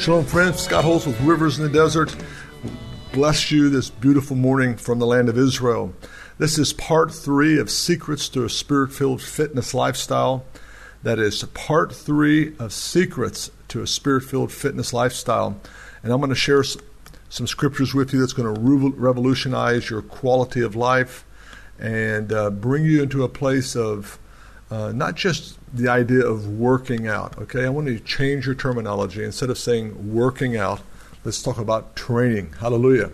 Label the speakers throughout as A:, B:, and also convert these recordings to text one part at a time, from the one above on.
A: Shalom, friends. Scott Holz with Rivers in the Desert. Bless you this beautiful morning from the land of Israel. This is part three of Secrets to a Spirit filled Fitness Lifestyle. That is part three of Secrets to a Spirit filled Fitness Lifestyle. And I'm going to share some scriptures with you that's going to revolutionize your quality of life and uh, bring you into a place of uh, not just the idea of working out. Okay, I want to change your terminology. Instead of saying working out, let's talk about training. Hallelujah.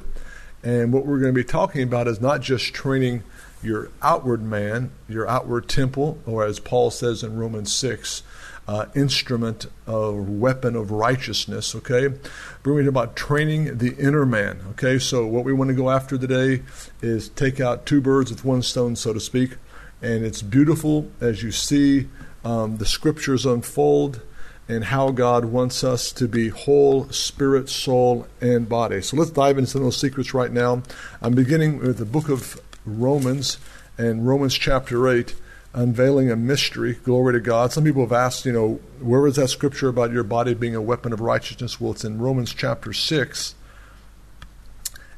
A: And what we're going to be talking about is not just training your outward man, your outward temple, or as Paul says in Romans 6, uh, instrument weapon of righteousness. Okay, we're going about training the inner man. Okay, so what we want to go after today is take out two birds with one stone, so to speak, and it's beautiful as you see um, the scriptures unfold and how God wants us to be whole spirit, soul, and body. So let's dive into those secrets right now. I'm beginning with the book of Romans and Romans chapter 8, unveiling a mystery. Glory to God. Some people have asked, you know, where is that scripture about your body being a weapon of righteousness? Well, it's in Romans chapter 6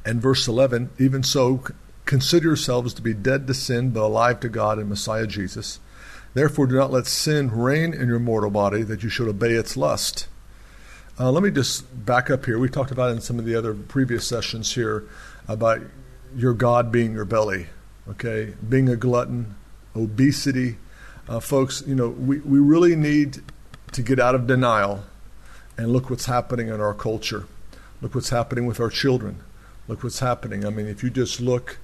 A: and verse 11. Even so, consider yourselves to be dead to sin, but alive to God in Messiah Jesus. Therefore, do not let sin reign in your mortal body, that you should obey its lust. Uh, let me just back up here. We talked about in some of the other previous sessions here about your God being your belly, okay? Being a glutton, obesity. Uh, folks, you know, we, we really need to get out of denial and look what's happening in our culture. Look what's happening with our children. Look what's happening. I mean, if you just look,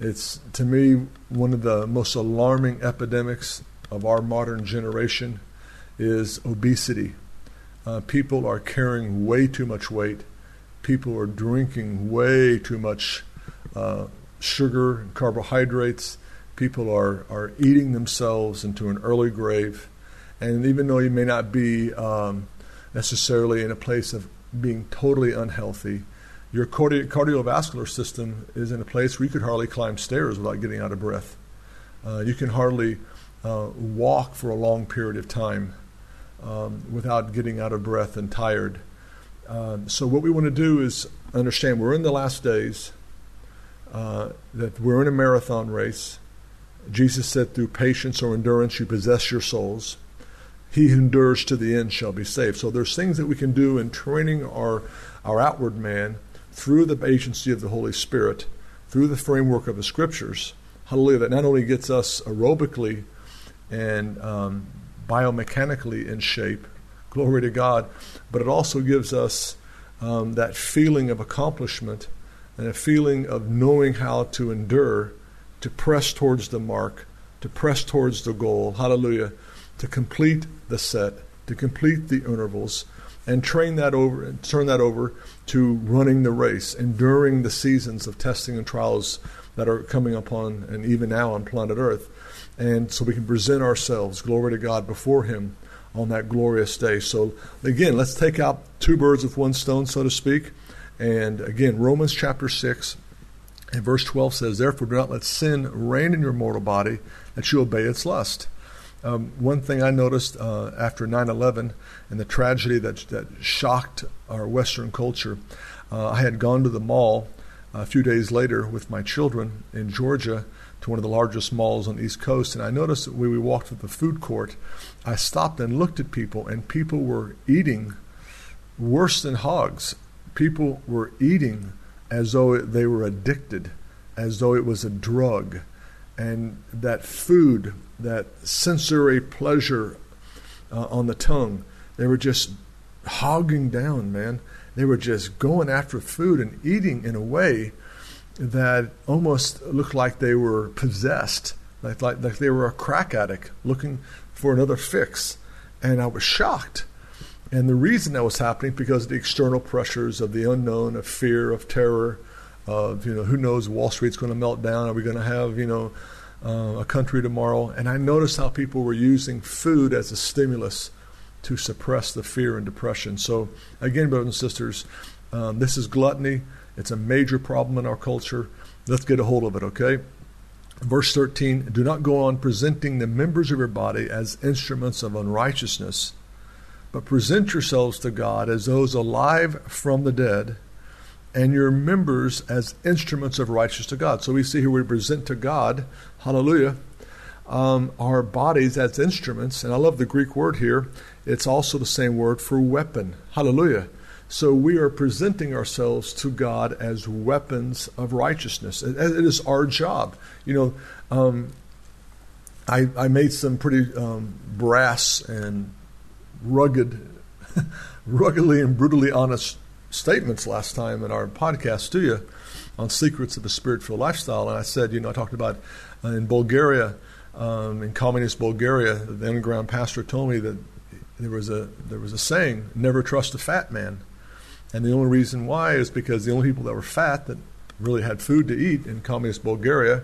A: it's to me one of the most alarming epidemics of our modern generation is obesity. Uh, people are carrying way too much weight. People are drinking way too much uh, sugar and carbohydrates. People are, are eating themselves into an early grave. And even though you may not be um, necessarily in a place of being totally unhealthy, your cardi- cardiovascular system is in a place where you could hardly climb stairs without getting out of breath. Uh, you can hardly uh, walk for a long period of time um, without getting out of breath and tired. Um, so, what we want to do is understand we're in the last days, uh, that we're in a marathon race. Jesus said, through patience or endurance, you possess your souls. He who endures to the end shall be saved. So, there's things that we can do in training our, our outward man through the agency of the Holy Spirit, through the framework of the Scriptures. Hallelujah, that not only gets us aerobically and um, biomechanically in shape. Glory to God. But it also gives us um, that feeling of accomplishment and a feeling of knowing how to endure, to press towards the mark, to press towards the goal. Hallelujah. To complete the set, to complete the intervals, and train that over and turn that over to running the race, enduring the seasons of testing and trials that are coming upon and even now on planet Earth and so we can present ourselves, glory to God, before Him on that glorious day. So, again, let's take out two birds with one stone, so to speak. And again, Romans chapter 6 and verse 12 says, Therefore, do not let sin reign in your mortal body, that you obey its lust. Um, one thing I noticed uh, after 9 11 and the tragedy that, that shocked our Western culture, uh, I had gone to the mall a few days later with my children in Georgia to one of the largest malls on the East Coast, and I noticed that when we walked to the food court, I stopped and looked at people, and people were eating worse than hogs. People were eating as though they were addicted, as though it was a drug. And that food, that sensory pleasure uh, on the tongue, they were just hogging down, man. They were just going after food and eating in a way that almost looked like they were possessed like, like, like they were a crack addict looking for another fix. And I was shocked. And the reason that was happening because of the external pressures of the unknown, of fear, of terror, of you know who knows Wall Street's going to melt down. Are we going to have you know uh, a country tomorrow? And I noticed how people were using food as a stimulus to suppress the fear and depression. So again, brothers and sisters, um, this is gluttony. It's a major problem in our culture. Let's get a hold of it, okay? Verse 13 Do not go on presenting the members of your body as instruments of unrighteousness, but present yourselves to God as those alive from the dead, and your members as instruments of righteousness to God. So we see here we present to God, hallelujah, um, our bodies as instruments. And I love the Greek word here. It's also the same word for weapon. Hallelujah. So we are presenting ourselves to God as weapons of righteousness. it, it is our job. You know, um, I, I, made some pretty um, brass and rugged, ruggedly and brutally honest statements last time in our podcast to you on secrets of a spirit-filled lifestyle. And I said, you know, I talked about uh, in Bulgaria, um, in communist Bulgaria, the underground pastor told me that there was a there was a saying, "Never trust a fat man." And the only reason why is because the only people that were fat that really had food to eat in communist Bulgaria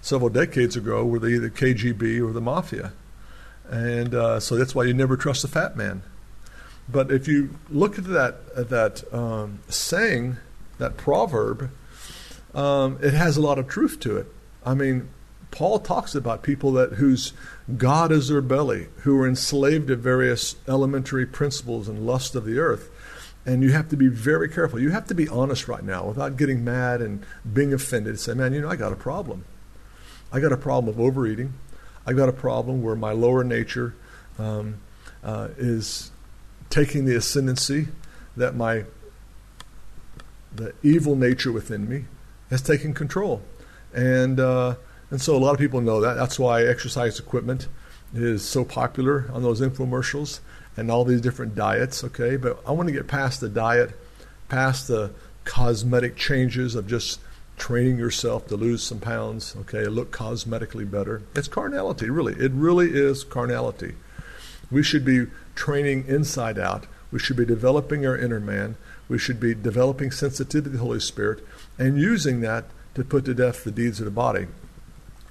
A: several decades ago were the, either KGB or the mafia. And uh, so that's why you never trust a fat man. But if you look at that, at that um, saying, that proverb, um, it has a lot of truth to it. I mean, Paul talks about people that whose God is their belly, who are enslaved to various elementary principles and lust of the earth. And you have to be very careful. You have to be honest right now without getting mad and being offended. Say, man, you know, I got a problem. I got a problem of overeating. I got a problem where my lower nature um, uh, is taking the ascendancy that my the evil nature within me has taken control. And uh, and so a lot of people know that. That's why exercise equipment is so popular on those infomercials and all these different diets, okay? But I want to get past the diet, past the cosmetic changes of just training yourself to lose some pounds, okay, look cosmetically better. It's carnality, really. It really is carnality. We should be training inside out. We should be developing our inner man. We should be developing sensitivity to the Holy Spirit and using that to put to death the deeds of the body.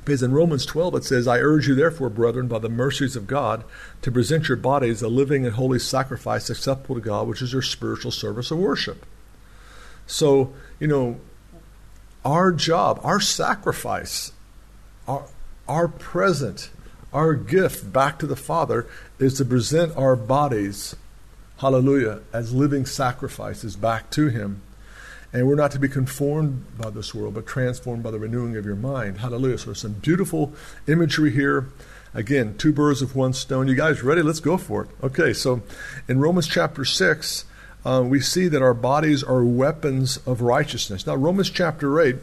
A: Because in Romans 12 it says, I urge you therefore, brethren, by the mercies of God, to present your bodies a living and holy sacrifice acceptable to God, which is your spiritual service of worship. So, you know, our job, our sacrifice, our, our present, our gift back to the Father is to present our bodies, hallelujah, as living sacrifices back to Him. And we're not to be conformed by this world, but transformed by the renewing of your mind. Hallelujah. So, some beautiful imagery here. Again, two birds with one stone. You guys ready? Let's go for it. Okay, so in Romans chapter 6, uh, we see that our bodies are weapons of righteousness. Now, Romans chapter 8,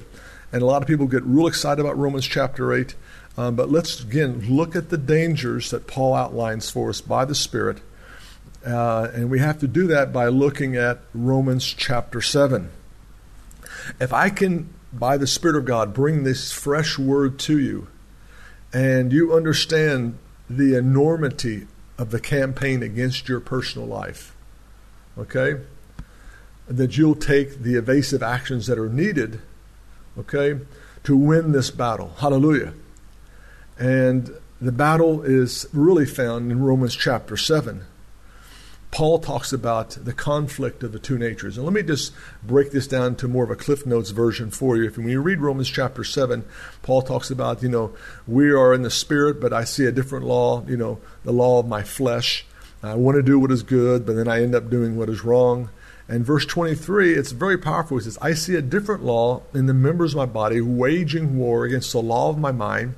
A: and a lot of people get real excited about Romans chapter 8, um, but let's again look at the dangers that Paul outlines for us by the Spirit. Uh, and we have to do that by looking at Romans chapter 7. If I can, by the Spirit of God, bring this fresh word to you, and you understand the enormity of the campaign against your personal life, okay, that you'll take the evasive actions that are needed, okay, to win this battle. Hallelujah. And the battle is really found in Romans chapter 7. Paul talks about the conflict of the two natures. And let me just break this down to more of a Cliff Notes version for you. If when you read Romans chapter 7, Paul talks about, you know, we are in the spirit, but I see a different law, you know, the law of my flesh. I want to do what is good, but then I end up doing what is wrong. And verse 23, it's very powerful. It says, I see a different law in the members of my body, waging war against the law of my mind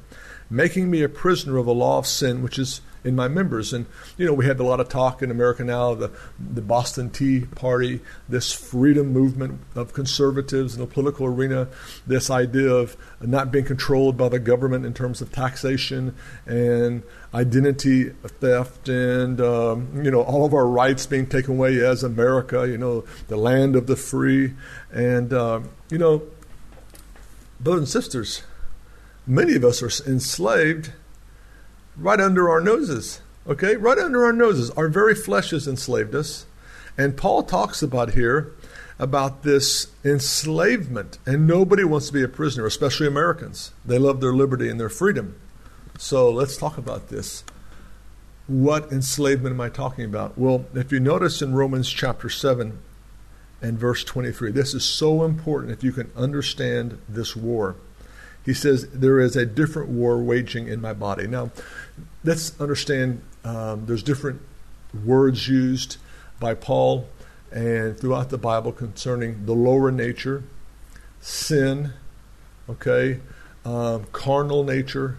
A: making me a prisoner of the law of sin which is in my members. And you know, we had a lot of talk in America now, the the Boston Tea Party, this freedom movement of conservatives in the political arena, this idea of not being controlled by the government in terms of taxation and identity theft, and um, you know, all of our rights being taken away as America, you know, the land of the free, and uh, you know, brothers and sisters many of us are enslaved right under our noses. Okay? Right under our noses. Our very flesh has enslaved us. And Paul talks about here about this enslavement. And nobody wants to be a prisoner, especially Americans. They love their liberty and their freedom. So let's talk about this. What enslavement am I talking about? Well, if you notice in Romans chapter 7 and verse 23, this is so important if you can understand this war. He says, There is a different war waging in my body. Now, let's understand um, there's different words used by Paul and throughout the Bible concerning the lower nature, sin, okay, um, carnal nature,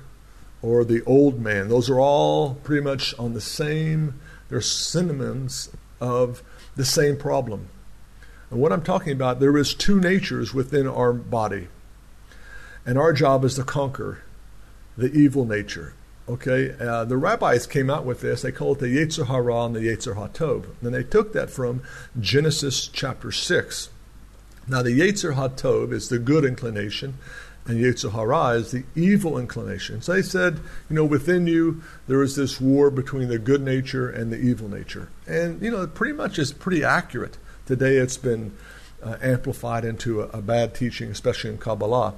A: or the old man. Those are all pretty much on the same, they're synonyms of the same problem. And what I'm talking about, there is two natures within our body. And our job is to conquer the evil nature. Okay, uh, the rabbis came out with this. They call it the Yetzer Hara and the Yetzer HaTov. And they took that from Genesis chapter 6. Now, the Yetzer HaTov is the good inclination, and Yetzer Hara is the evil inclination. So they said, you know, within you, there is this war between the good nature and the evil nature. And, you know, it pretty much is pretty accurate. Today it's been uh, amplified into a, a bad teaching, especially in Kabbalah.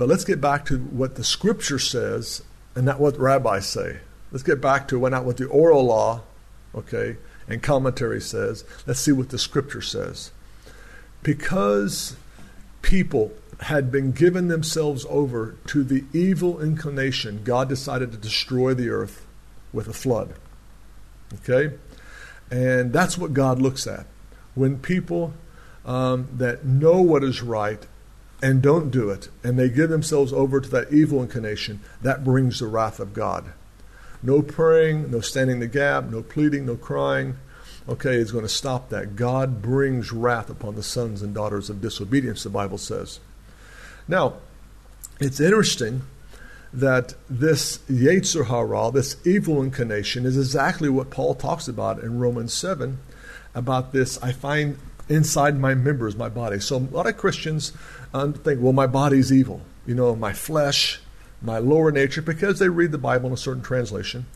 A: But let's get back to what the scripture says and not what rabbis say. Let's get back to what not what the oral law, okay, and commentary says. Let's see what the scripture says. Because people had been given themselves over to the evil inclination, God decided to destroy the earth with a flood. Okay? And that's what God looks at. When people um, that know what is right and don't do it, and they give themselves over to that evil inclination, that brings the wrath of God. No praying, no standing the gap, no pleading, no crying. Okay, is going to stop that. God brings wrath upon the sons and daughters of disobedience, the Bible says. Now, it's interesting that this Yetzer Hara, this evil inclination, is exactly what Paul talks about in Romans 7 about this I find inside my members, my body. So a lot of Christians um, think, well, my body's evil, you know, my flesh, my lower nature, because they read the Bible in a certain translation.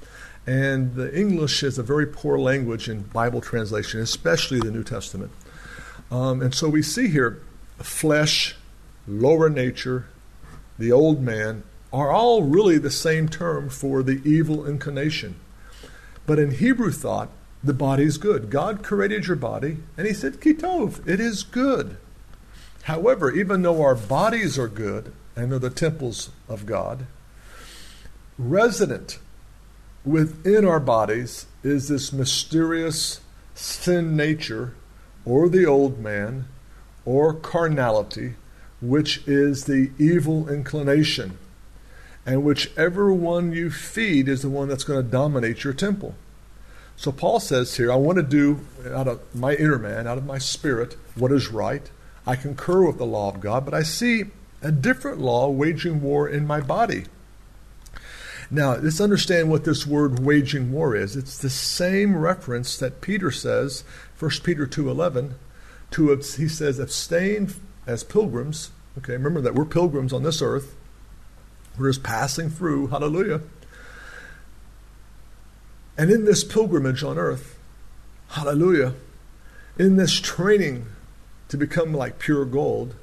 A: And the English is a very poor language in Bible translation, especially the New Testament. Um, and so we see here flesh, lower nature, the old man, are all really the same term for the evil inclination. But in Hebrew thought, the body is good. God created your body, and He said, Kitov, it is good. However, even though our bodies are good and are the temples of God, resident within our bodies is this mysterious sin nature, or the old man, or carnality, which is the evil inclination. And whichever one you feed is the one that's going to dominate your temple. So Paul says here, I want to do out of my inner man, out of my spirit, what is right. I concur with the law of God, but I see a different law waging war in my body. Now, let's understand what this word waging war is. It's the same reference that Peter says, 1 Peter 2.11, to, he says, abstain as pilgrims. Okay, remember that we're pilgrims on this earth. We're just passing through, hallelujah. And in this pilgrimage on earth, hallelujah, in this training to become like pure gold,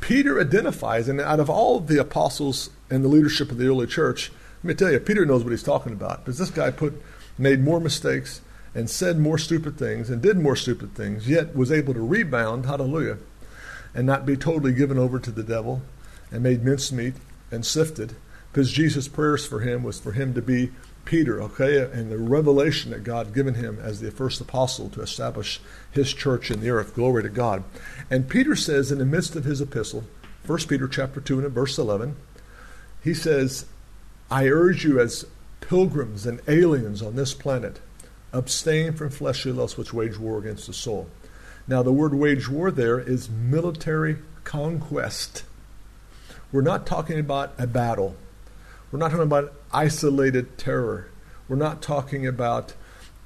A: Peter identifies, and out of all the apostles and the leadership of the early church, let me tell you, Peter knows what he's talking about because this guy put made more mistakes and said more stupid things and did more stupid things, yet was able to rebound, hallelujah, and not be totally given over to the devil and made mincemeat and sifted. Because Jesus' prayers for him was for him to be Peter, okay, and the revelation that God given him as the first apostle to establish his church in the earth. Glory to God. And Peter says in the midst of his epistle, 1 Peter chapter 2 and verse 11, he says, I urge you as pilgrims and aliens on this planet, abstain from fleshly lusts which wage war against the soul. Now, the word wage war there is military conquest. We're not talking about a battle. We're not talking about isolated terror. We're not talking about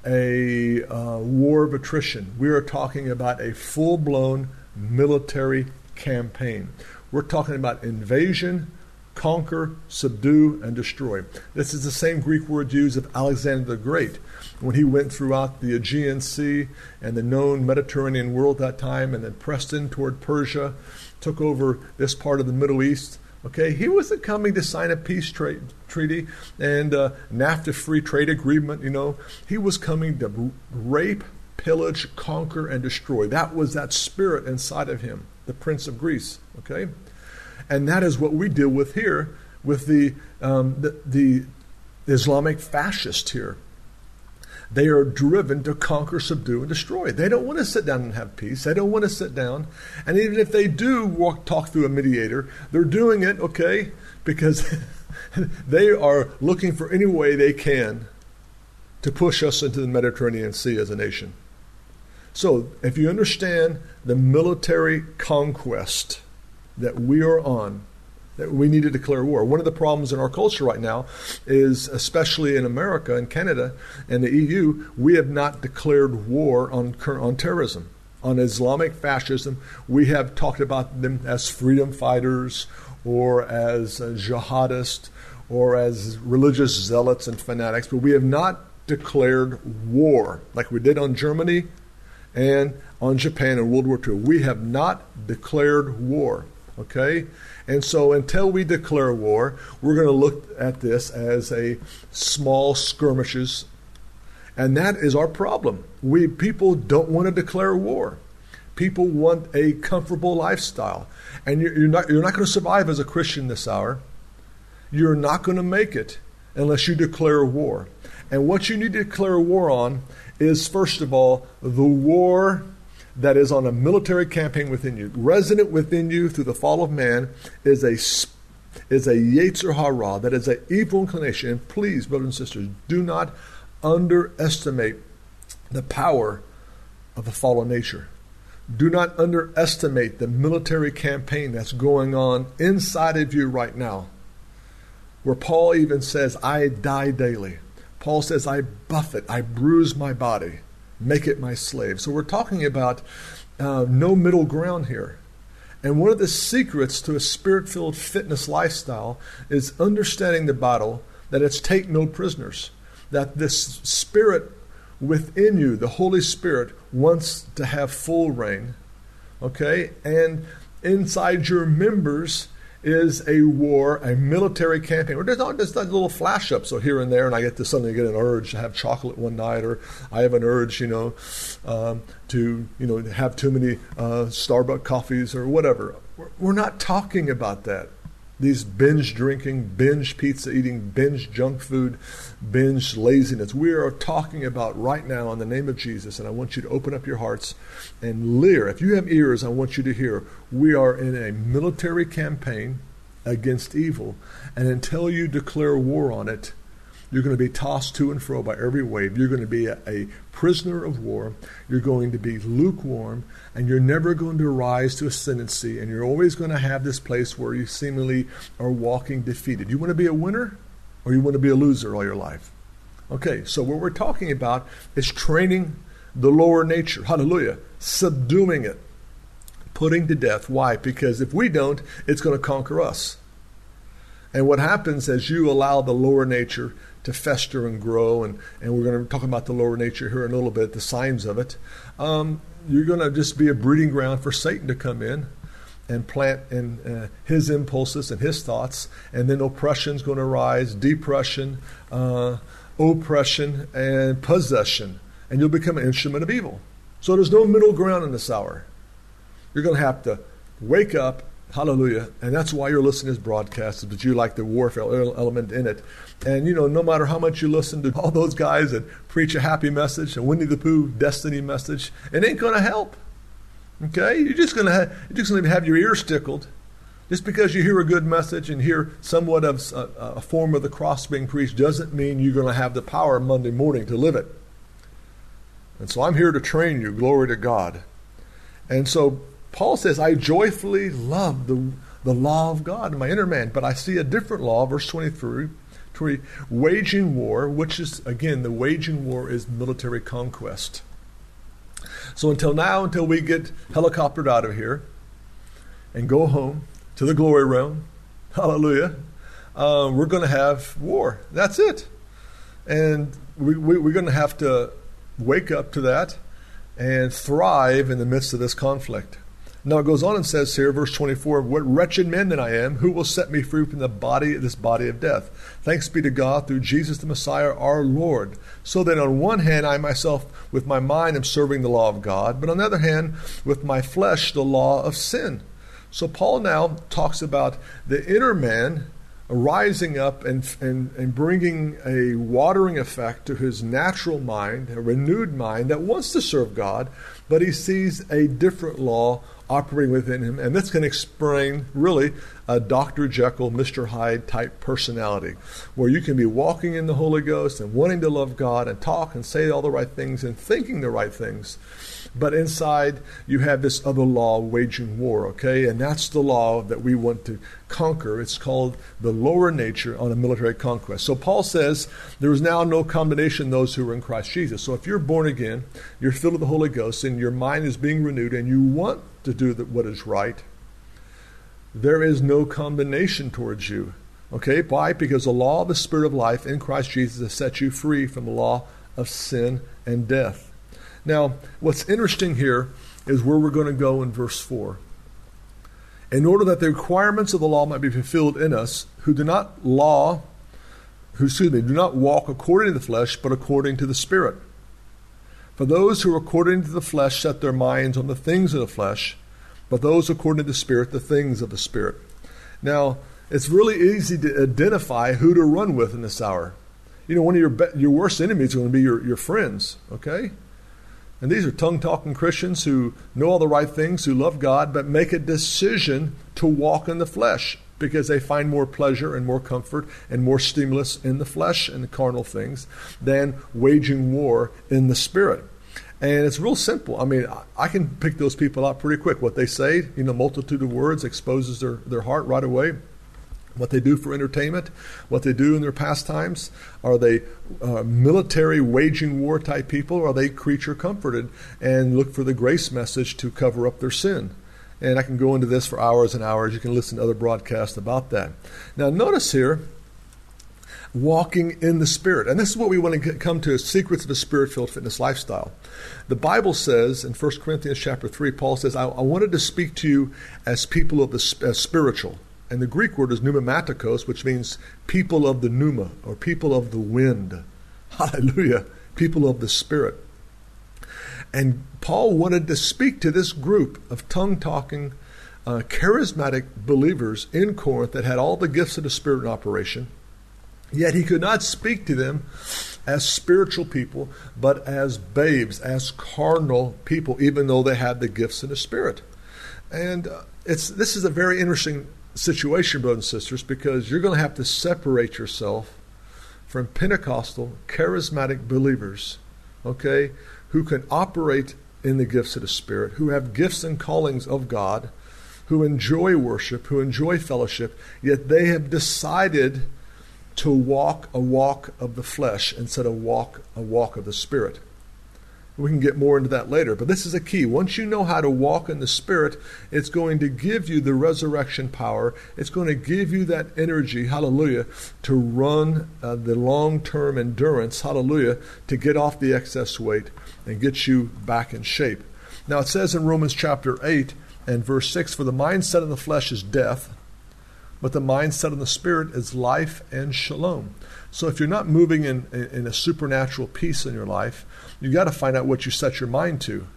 A: a uh, war of attrition. We are talking about a full blown military campaign. We're talking about invasion, conquer, subdue, and destroy. This is the same Greek word used of Alexander the Great when he went throughout the Aegean Sea and the known Mediterranean world at that time and then pressed in toward Persia, took over this part of the Middle East. Okay, he wasn't coming to sign a peace treaty and uh, NAFTA free trade agreement, you know. He was coming to rape, pillage, conquer, and destroy. That was that spirit inside of him, the Prince of Greece. Okay? And that is what we deal with here with the, um, the, the Islamic fascist here. They are driven to conquer, subdue, and destroy. They don't want to sit down and have peace. They don't want to sit down. And even if they do walk, talk through a mediator, they're doing it, okay, because they are looking for any way they can to push us into the Mediterranean Sea as a nation. So, if you understand the military conquest that we are on, that we need to declare war. One of the problems in our culture right now is, especially in America and Canada and the EU, we have not declared war on, on terrorism. On Islamic fascism, we have talked about them as freedom fighters or as uh, jihadists or as religious zealots and fanatics, but we have not declared war like we did on Germany and on Japan in World War II. We have not declared war. Okay? And so until we declare war, we're going to look at this as a small skirmishes. And that is our problem. We people don't want to declare war. People want a comfortable lifestyle. And you're, not, you're not going to survive as a Christian this hour. You're not going to make it unless you declare war. And what you need to declare war on is, first of all, the war that is on a military campaign within you. Resident within you through the fall of man is a is a Yetzer Hara, that is an evil inclination. And please, brothers and sisters, do not underestimate the power of the fallen nature. Do not underestimate the military campaign that's going on inside of you right now. Where Paul even says, I die daily. Paul says, I buffet, I bruise my body make it my slave. So we're talking about uh, no middle ground here. And one of the secrets to a spirit filled fitness lifestyle is understanding the battle that it's take no prisoners. That this spirit within you, the Holy Spirit, wants to have full reign. Okay? And inside your members, is a war, a military campaign. Or there's not just a little flash up, so here and there, and I get to suddenly get an urge to have chocolate one night, or I have an urge, you know, um, to you know have too many uh, Starbucks coffees or whatever. We're, we're not talking about that. These binge drinking, binge pizza eating, binge junk food, binge laziness. We are talking about right now in the name of Jesus, and I want you to open up your hearts and leer. If you have ears, I want you to hear. We are in a military campaign against evil, and until you declare war on it, you're going to be tossed to and fro by every wave. You're going to be a, a, prisoner of war. You're going to be lukewarm, and you're never going to rise to ascendancy. And you're always going to have this place where you seemingly are walking defeated. You want to be a winner, or you want to be a loser all your life? Okay, so what we're talking about is training the lower nature. Hallelujah. Subduing it, putting to death. Why? Because if we don't, it's going to conquer us. And what happens as you allow the lower nature to fester and grow, and, and we're going to talk about the lower nature here in a little bit, the signs of it, um, you're going to just be a breeding ground for Satan to come in and plant in uh, his impulses and his thoughts, and then oppression is going to rise, depression, uh, oppression, and possession, and you'll become an instrument of evil. So there's no middle ground in this hour. You're going to have to wake up Hallelujah. And that's why you're listening to this broadcast, that you like the warfare element in it. And, you know, no matter how much you listen to all those guys that preach a happy message, a Winnie the Pooh destiny message, it ain't going to help. Okay? You're just going to have, you're just going to have your ears tickled. Just because you hear a good message and hear somewhat of a, a form of the cross being preached doesn't mean you're going to have the power Monday morning to live it. And so I'm here to train you. Glory to God. And so Paul says, I joyfully love the, the law of God in my inner man. But I see a different law, verse 23, 20, waging war, which is, again, the waging war is military conquest. So until now, until we get helicoptered out of here and go home to the glory realm, hallelujah, uh, we're going to have war. That's it. And we, we, we're going to have to wake up to that and thrive in the midst of this conflict. Now it goes on and says here, verse 24, What wretched man that I am, who will set me free from the body, this body of death? Thanks be to God through Jesus the Messiah, our Lord. So that on one hand, I myself with my mind am serving the law of God, but on the other hand, with my flesh, the law of sin. So Paul now talks about the inner man rising up and, and, and bringing a watering effect to his natural mind, a renewed mind that wants to serve God, but he sees a different law operating within him. And this can explain really a Dr. Jekyll, Mr. Hyde type personality, where you can be walking in the Holy Ghost and wanting to love God and talk and say all the right things and thinking the right things. But inside, you have this other law waging war, okay? And that's the law that we want to conquer. It's called the lower nature on a military conquest. So Paul says there is now no condemnation those who are in Christ Jesus. So if you're born again, you're filled with the Holy Ghost, and your mind is being renewed, and you want to do what is right, there is no condemnation towards you. Okay? Why? Because the law of the Spirit of life in Christ Jesus has set you free from the law of sin and death. Now, what's interesting here is where we're going to go in verse 4. In order that the requirements of the law might be fulfilled in us, who do not law, who excuse me, do not walk according to the flesh, but according to the Spirit. For those who are according to the flesh set their minds on the things of the flesh, but those according to the Spirit, the things of the Spirit. Now, it's really easy to identify who to run with in this hour. You know, one of your, be- your worst enemies is going to be your, your friends, okay? And these are tongue talking Christians who know all the right things, who love God, but make a decision to walk in the flesh because they find more pleasure and more comfort and more stimulus in the flesh and the carnal things than waging war in the spirit. And it's real simple. I mean, I can pick those people out pretty quick. What they say, you know, multitude of words exposes their, their heart right away what they do for entertainment, what they do in their pastimes. Are they uh, military waging war type people, or are they creature comforted and look for the grace message to cover up their sin? And I can go into this for hours and hours. You can listen to other broadcasts about that. Now, notice here, walking in the Spirit. And this is what we want to come to secrets of a spirit filled fitness lifestyle. The Bible says in 1 Corinthians chapter 3, Paul says, I, I wanted to speak to you as people of the spiritual. And the Greek word is pneumatikos, which means people of the pneuma, or people of the wind. Hallelujah. People of the Spirit. And Paul wanted to speak to this group of tongue talking, uh, charismatic believers in Corinth that had all the gifts of the Spirit in operation. Yet he could not speak to them as spiritual people, but as babes, as carnal people, even though they had the gifts of the Spirit. And uh, it's this is a very interesting situation, brothers and sisters, because you're going to have to separate yourself from Pentecostal, charismatic believers, okay, who can operate in the gifts of the Spirit, who have gifts and callings of God, who enjoy worship, who enjoy fellowship, yet they have decided to walk a walk of the flesh instead of walk a walk of the Spirit. We can get more into that later, but this is a key. Once you know how to walk in the Spirit, it's going to give you the resurrection power. It's going to give you that energy, hallelujah, to run uh, the long term endurance, hallelujah, to get off the excess weight and get you back in shape. Now, it says in Romans chapter 8 and verse 6 For the mindset of the flesh is death, but the mindset of the Spirit is life and shalom. So if you're not moving in, in a supernatural peace in your life, you got to find out what you set your mind to.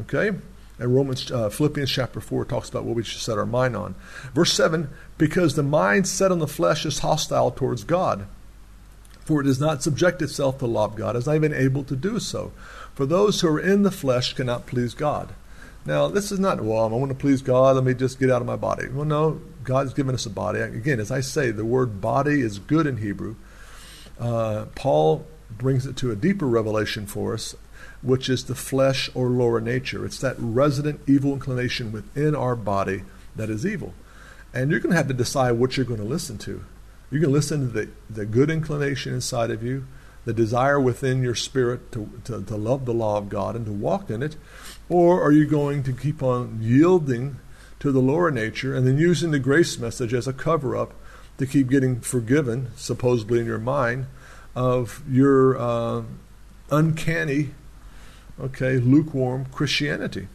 A: Okay? And Romans, uh, Philippians chapter 4 talks about what we should set our mind on. Verse 7 Because the mind set on the flesh is hostile towards God, for it does not subject itself to the law of God, is not even able to do so. For those who are in the flesh cannot please God. Now, this is not, well, I want to please God, let me just get out of my body. Well, no, God's given us a body. Again, as I say, the word body is good in Hebrew. Uh, Paul brings it to a deeper revelation for us, which is the flesh or lower nature. It's that resident evil inclination within our body that is evil. And you're going to have to decide what you're going to listen to. You can listen to the, the good inclination inside of you, the desire within your spirit to, to, to love the law of God and to walk in it, or are you going to keep on yielding to the lower nature and then using the grace message as a cover up to keep getting forgiven, supposedly in your mind, of your uh, uncanny, okay, lukewarm Christianity.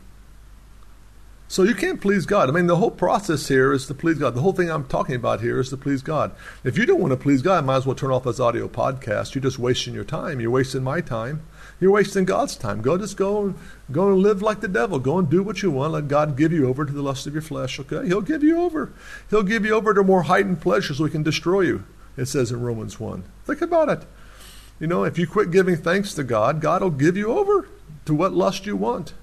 A: So you can't please God. I mean, the whole process here is to please God. The whole thing I'm talking about here is to please God. If you don't want to please God, I might as well turn off this audio podcast. You're just wasting your time. You're wasting my time. You're wasting God's time. Go just go go and live like the devil. Go and do what you want. Let God give you over to the lust of your flesh. Okay, He'll give you over. He'll give you over to more heightened pleasures so can destroy you. It says in Romans one. Think about it. You know, if you quit giving thanks to God, God will give you over to what lust you want.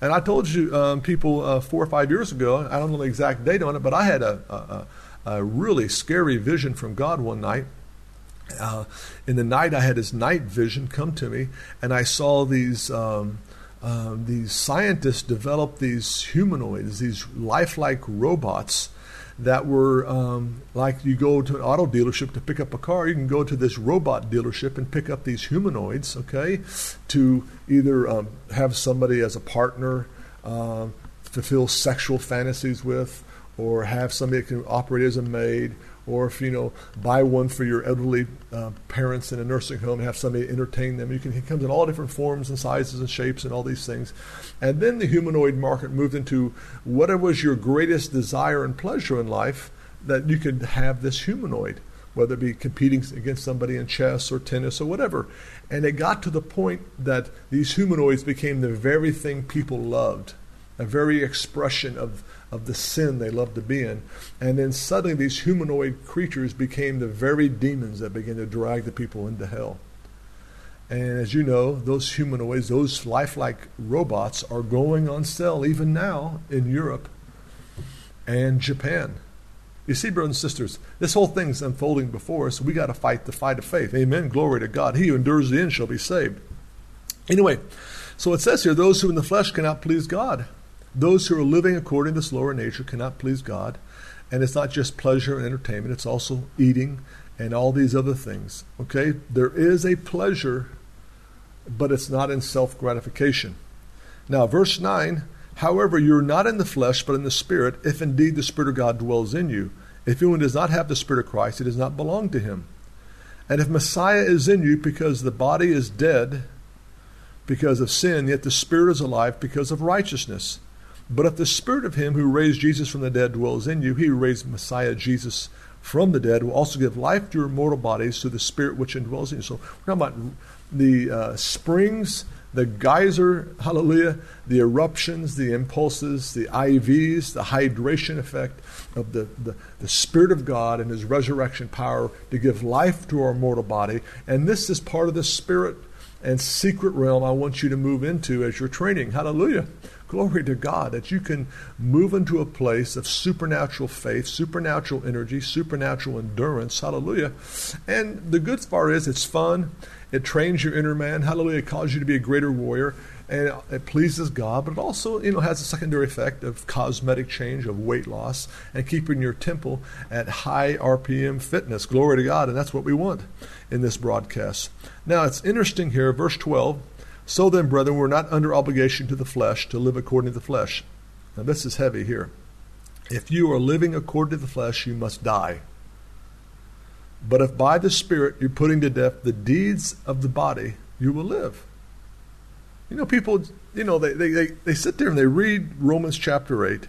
A: And I told you um, people uh, four or five years ago, I don't know the exact date on it, but I had a, a, a really scary vision from God one night. Uh, in the night, I had this night vision come to me, and I saw these. Um, um, these scientists develop these humanoids, these lifelike robots that were um, like you go to an auto dealership to pick up a car, you can go to this robot dealership and pick up these humanoids, okay, to either um, have somebody as a partner, um, fulfill sexual fantasies with, or have somebody that can operate as a maid, or if you know buy one for your elderly uh, parents in a nursing home and have somebody entertain them you can it comes in all different forms and sizes and shapes and all these things. And then the humanoid market moved into whatever was your greatest desire and pleasure in life that you could have this humanoid whether it be competing against somebody in chess or tennis or whatever. And it got to the point that these humanoids became the very thing people loved a very expression of of the sin they loved to be in. And then suddenly these humanoid creatures became the very demons that began to drag the people into hell. And as you know, those humanoids, those lifelike robots, are going on sale even now in Europe and Japan. You see, brothers and sisters, this whole thing's unfolding before us. We got to fight the fight of faith. Amen. Glory to God. He who endures the end shall be saved. Anyway, so it says here, those who in the flesh cannot please God. Those who are living according to this lower nature cannot please God. And it's not just pleasure and entertainment, it's also eating and all these other things. Okay? There is a pleasure, but it's not in self gratification. Now, verse 9 However, you're not in the flesh, but in the Spirit, if indeed the Spirit of God dwells in you. If anyone does not have the Spirit of Christ, he does not belong to him. And if Messiah is in you because the body is dead because of sin, yet the Spirit is alive because of righteousness. But if the spirit of him who raised Jesus from the dead dwells in you, he who raised Messiah Jesus from the dead will also give life to your mortal bodies through the spirit which indwells in you. So we're talking about the uh, springs, the geyser, hallelujah, the eruptions, the impulses, the IVs, the hydration effect of the, the, the Spirit of God and His resurrection power to give life to our mortal body. And this is part of the spirit and secret realm I want you to move into as you're training. Hallelujah. Glory to God that you can move into a place of supernatural faith, supernatural energy, supernatural endurance. Hallelujah. And the good part is it's fun. It trains your inner man. Hallelujah. It causes you to be a greater warrior. And it pleases God, but it also, you know, has a secondary effect of cosmetic change, of weight loss, and keeping your temple at high RPM fitness. Glory to God, and that's what we want in this broadcast. Now, it's interesting here, verse 12 so then, brethren, we're not under obligation to the flesh to live according to the flesh. Now, this is heavy here. If you are living according to the flesh, you must die. But if by the Spirit you're putting to death the deeds of the body, you will live. You know, people, you know, they, they, they, they sit there and they read Romans chapter 8.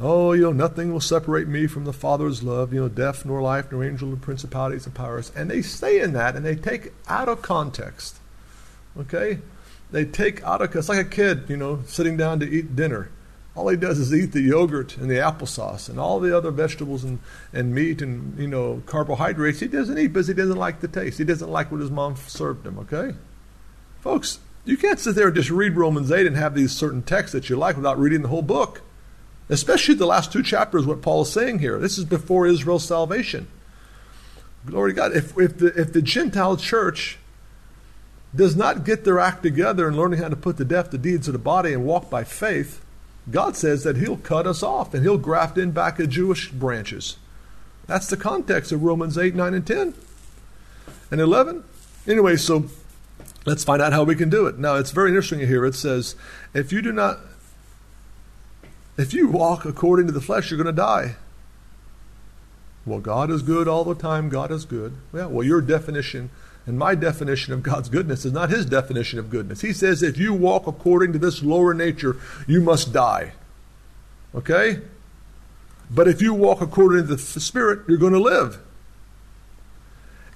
A: Oh, you know, nothing will separate me from the Father's love, you know, death nor life, nor angel, nor principalities and powers. And they stay in that and they take out of context Okay? They take out of it's like a kid, you know, sitting down to eat dinner. All he does is eat the yogurt and the applesauce and all the other vegetables and, and meat and, you know, carbohydrates. He doesn't eat because he doesn't like the taste. He doesn't like what his mom served him, okay? Folks, you can't sit there and just read Romans 8 and have these certain texts that you like without reading the whole book. Especially the last two chapters, what Paul is saying here. This is before Israel's salvation. Glory to God. If, if, the, if the Gentile church does not get their act together and learning how to put to death the deeds of the body and walk by faith, God says that He'll cut us off and He'll graft in back of Jewish branches. That's the context of Romans 8, 9, and 10. And 11. Anyway, so let's find out how we can do it. Now, it's very interesting here. It says, if you do not, if you walk according to the flesh, you're going to die. Well, God is good all the time. God is good. Yeah, well, your definition and my definition of God's goodness is not his definition of goodness. He says if you walk according to this lower nature, you must die. Okay? But if you walk according to the Spirit, you're going to live.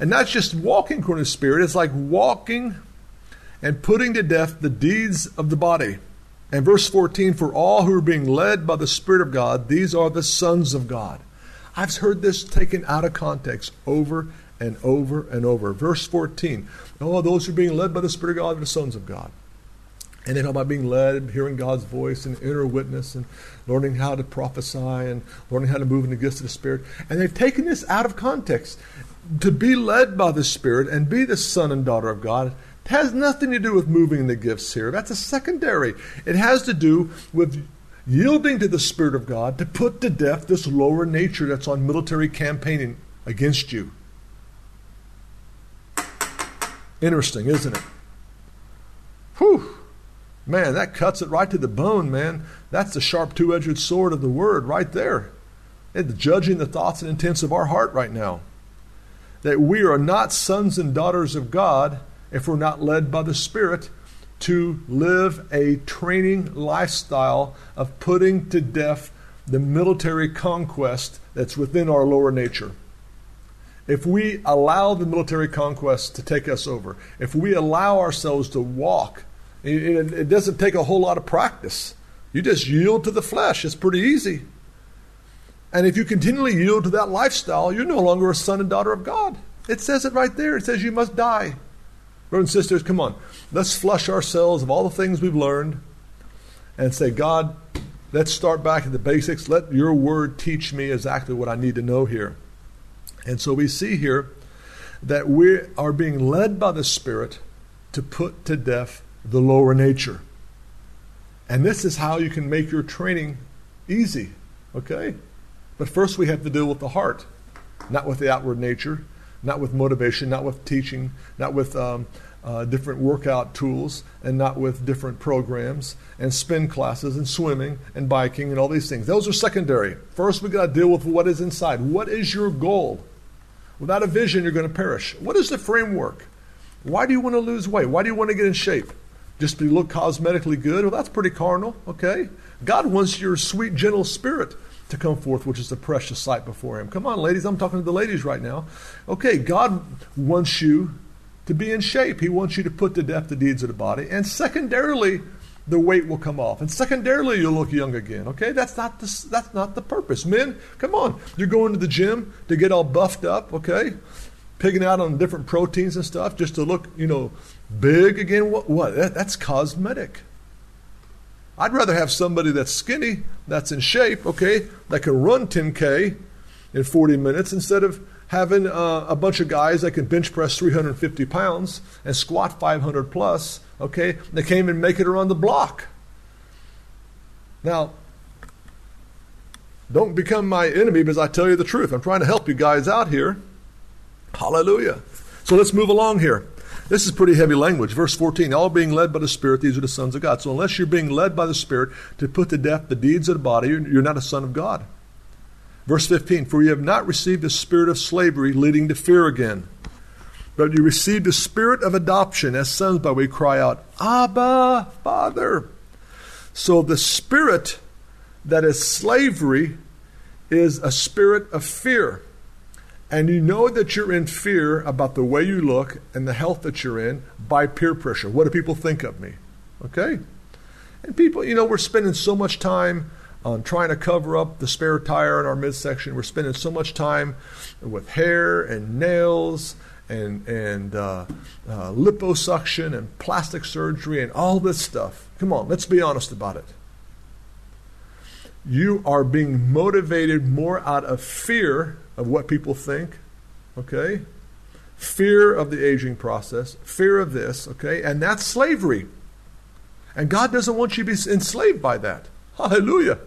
A: And not just walking according to the Spirit, it's like walking and putting to death the deeds of the body. And verse 14, for all who are being led by the Spirit of God, these are the sons of God. I've heard this taken out of context over and over and over. Verse 14, oh, those who are being led by the Spirit of God are the sons of God. And talk about being led, hearing God's voice, and inner witness, and learning how to prophesy, and learning how to move in the gifts of the Spirit. And they've taken this out of context. To be led by the Spirit and be the son and daughter of God has nothing to do with moving in the gifts here. That's a secondary. It has to do with yielding to the Spirit of God to put to death this lower nature that's on military campaigning against you. Interesting, isn't it? Whew. Man, that cuts it right to the bone, man. That's the sharp two edged sword of the word right there. It's judging the thoughts and intents of our heart right now. That we are not sons and daughters of God if we're not led by the Spirit to live a training lifestyle of putting to death the military conquest that's within our lower nature. If we allow the military conquest to take us over, if we allow ourselves to walk, it, it doesn't take a whole lot of practice. You just yield to the flesh. It's pretty easy. And if you continually yield to that lifestyle, you're no longer a son and daughter of God. It says it right there. It says you must die. Brothers and sisters, come on. Let's flush ourselves of all the things we've learned and say, God, let's start back at the basics. Let your word teach me exactly what I need to know here. And so we see here that we are being led by the Spirit to put to death the lower nature. And this is how you can make your training easy, okay? But first we have to deal with the heart, not with the outward nature not with motivation, not with teaching, not with um, uh, different workout tools, and not with different programs and spin classes and swimming and biking and all these things. Those are secondary. First, we got to deal with what is inside. What is your goal? Without a vision, you're going to perish. What is the framework? Why do you want to lose weight? Why do you want to get in shape? Just to look cosmetically good? Well, that's pretty carnal, okay? God wants your sweet, gentle spirit to come forth, which is a precious sight before Him. Come on, ladies, I'm talking to the ladies right now. Okay, God wants you to be in shape. He wants you to put to death the deeds of the body. And secondarily, the weight will come off. And secondarily, you'll look young again. Okay, that's not the, that's not the purpose. Men, come on, you're going to the gym to get all buffed up. Okay, pigging out on different proteins and stuff just to look, you know, big again. What? What? That, that's cosmetic. I'd rather have somebody that's skinny, that's in shape, okay, that can run 10K in 40 minutes instead of having uh, a bunch of guys that can bench press 350 pounds and squat 500 plus, okay, they can't even make it around the block. Now, don't become my enemy because I tell you the truth. I'm trying to help you guys out here. Hallelujah. So let's move along here. This is pretty heavy language. Verse 14, all being led by the Spirit, these are the sons of God. So unless you're being led by the Spirit to put to death the deeds of the body, you're not a son of God. Verse 15, for you have not received the spirit of slavery leading to fear again, you received the spirit of adoption as sons by we cry out, Abba, Father. So the spirit that is slavery is a spirit of fear and you know that you're in fear about the way you look and the health that you're in by peer pressure. What do people think of me? Okay? And people, you know, we're spending so much time on trying to cover up the spare tire in our midsection. We're spending so much time with hair and nails and and uh, uh, liposuction and plastic surgery and all this stuff. Come on, let's be honest about it. You are being motivated more out of fear of what people think, okay? Fear of the aging process, fear of this, okay? And that's slavery. And God doesn't want you to be enslaved by that. Hallelujah.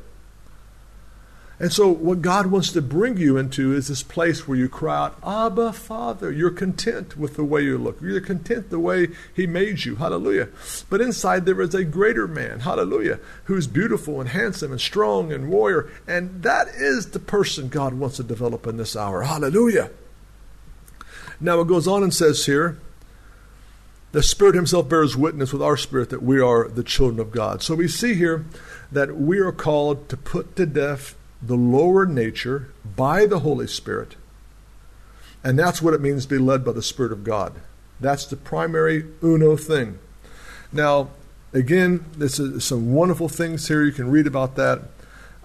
A: And so, what God wants to bring you into is this place where you cry out, Abba, Father. You're content with the way you look. You're content the way He made you. Hallelujah. But inside there is a greater man, hallelujah, who's beautiful and handsome and strong and warrior. And that is the person God wants to develop in this hour. Hallelujah. Now, it goes on and says here, the Spirit Himself bears witness with our spirit that we are the children of God. So we see here that we are called to put to death the lower nature by the Holy Spirit. And that's what it means to be led by the Spirit of God. That's the primary uno thing. Now, again, this is some wonderful things here. You can read about that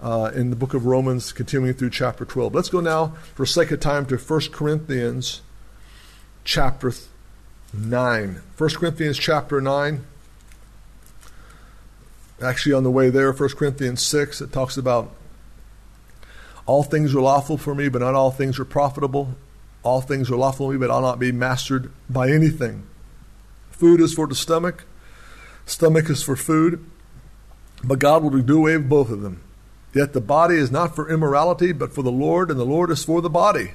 A: uh, in the book of Romans, continuing through chapter 12. Let's go now, for sake of time, to 1 Corinthians chapter 9. 1 Corinthians chapter 9. Actually, on the way there, 1 Corinthians 6, it talks about all things are lawful for me, but not all things are profitable. All things are lawful for me, but I'll not be mastered by anything. Food is for the stomach, stomach is for food, but God will do away with both of them. Yet the body is not for immorality, but for the Lord, and the Lord is for the body.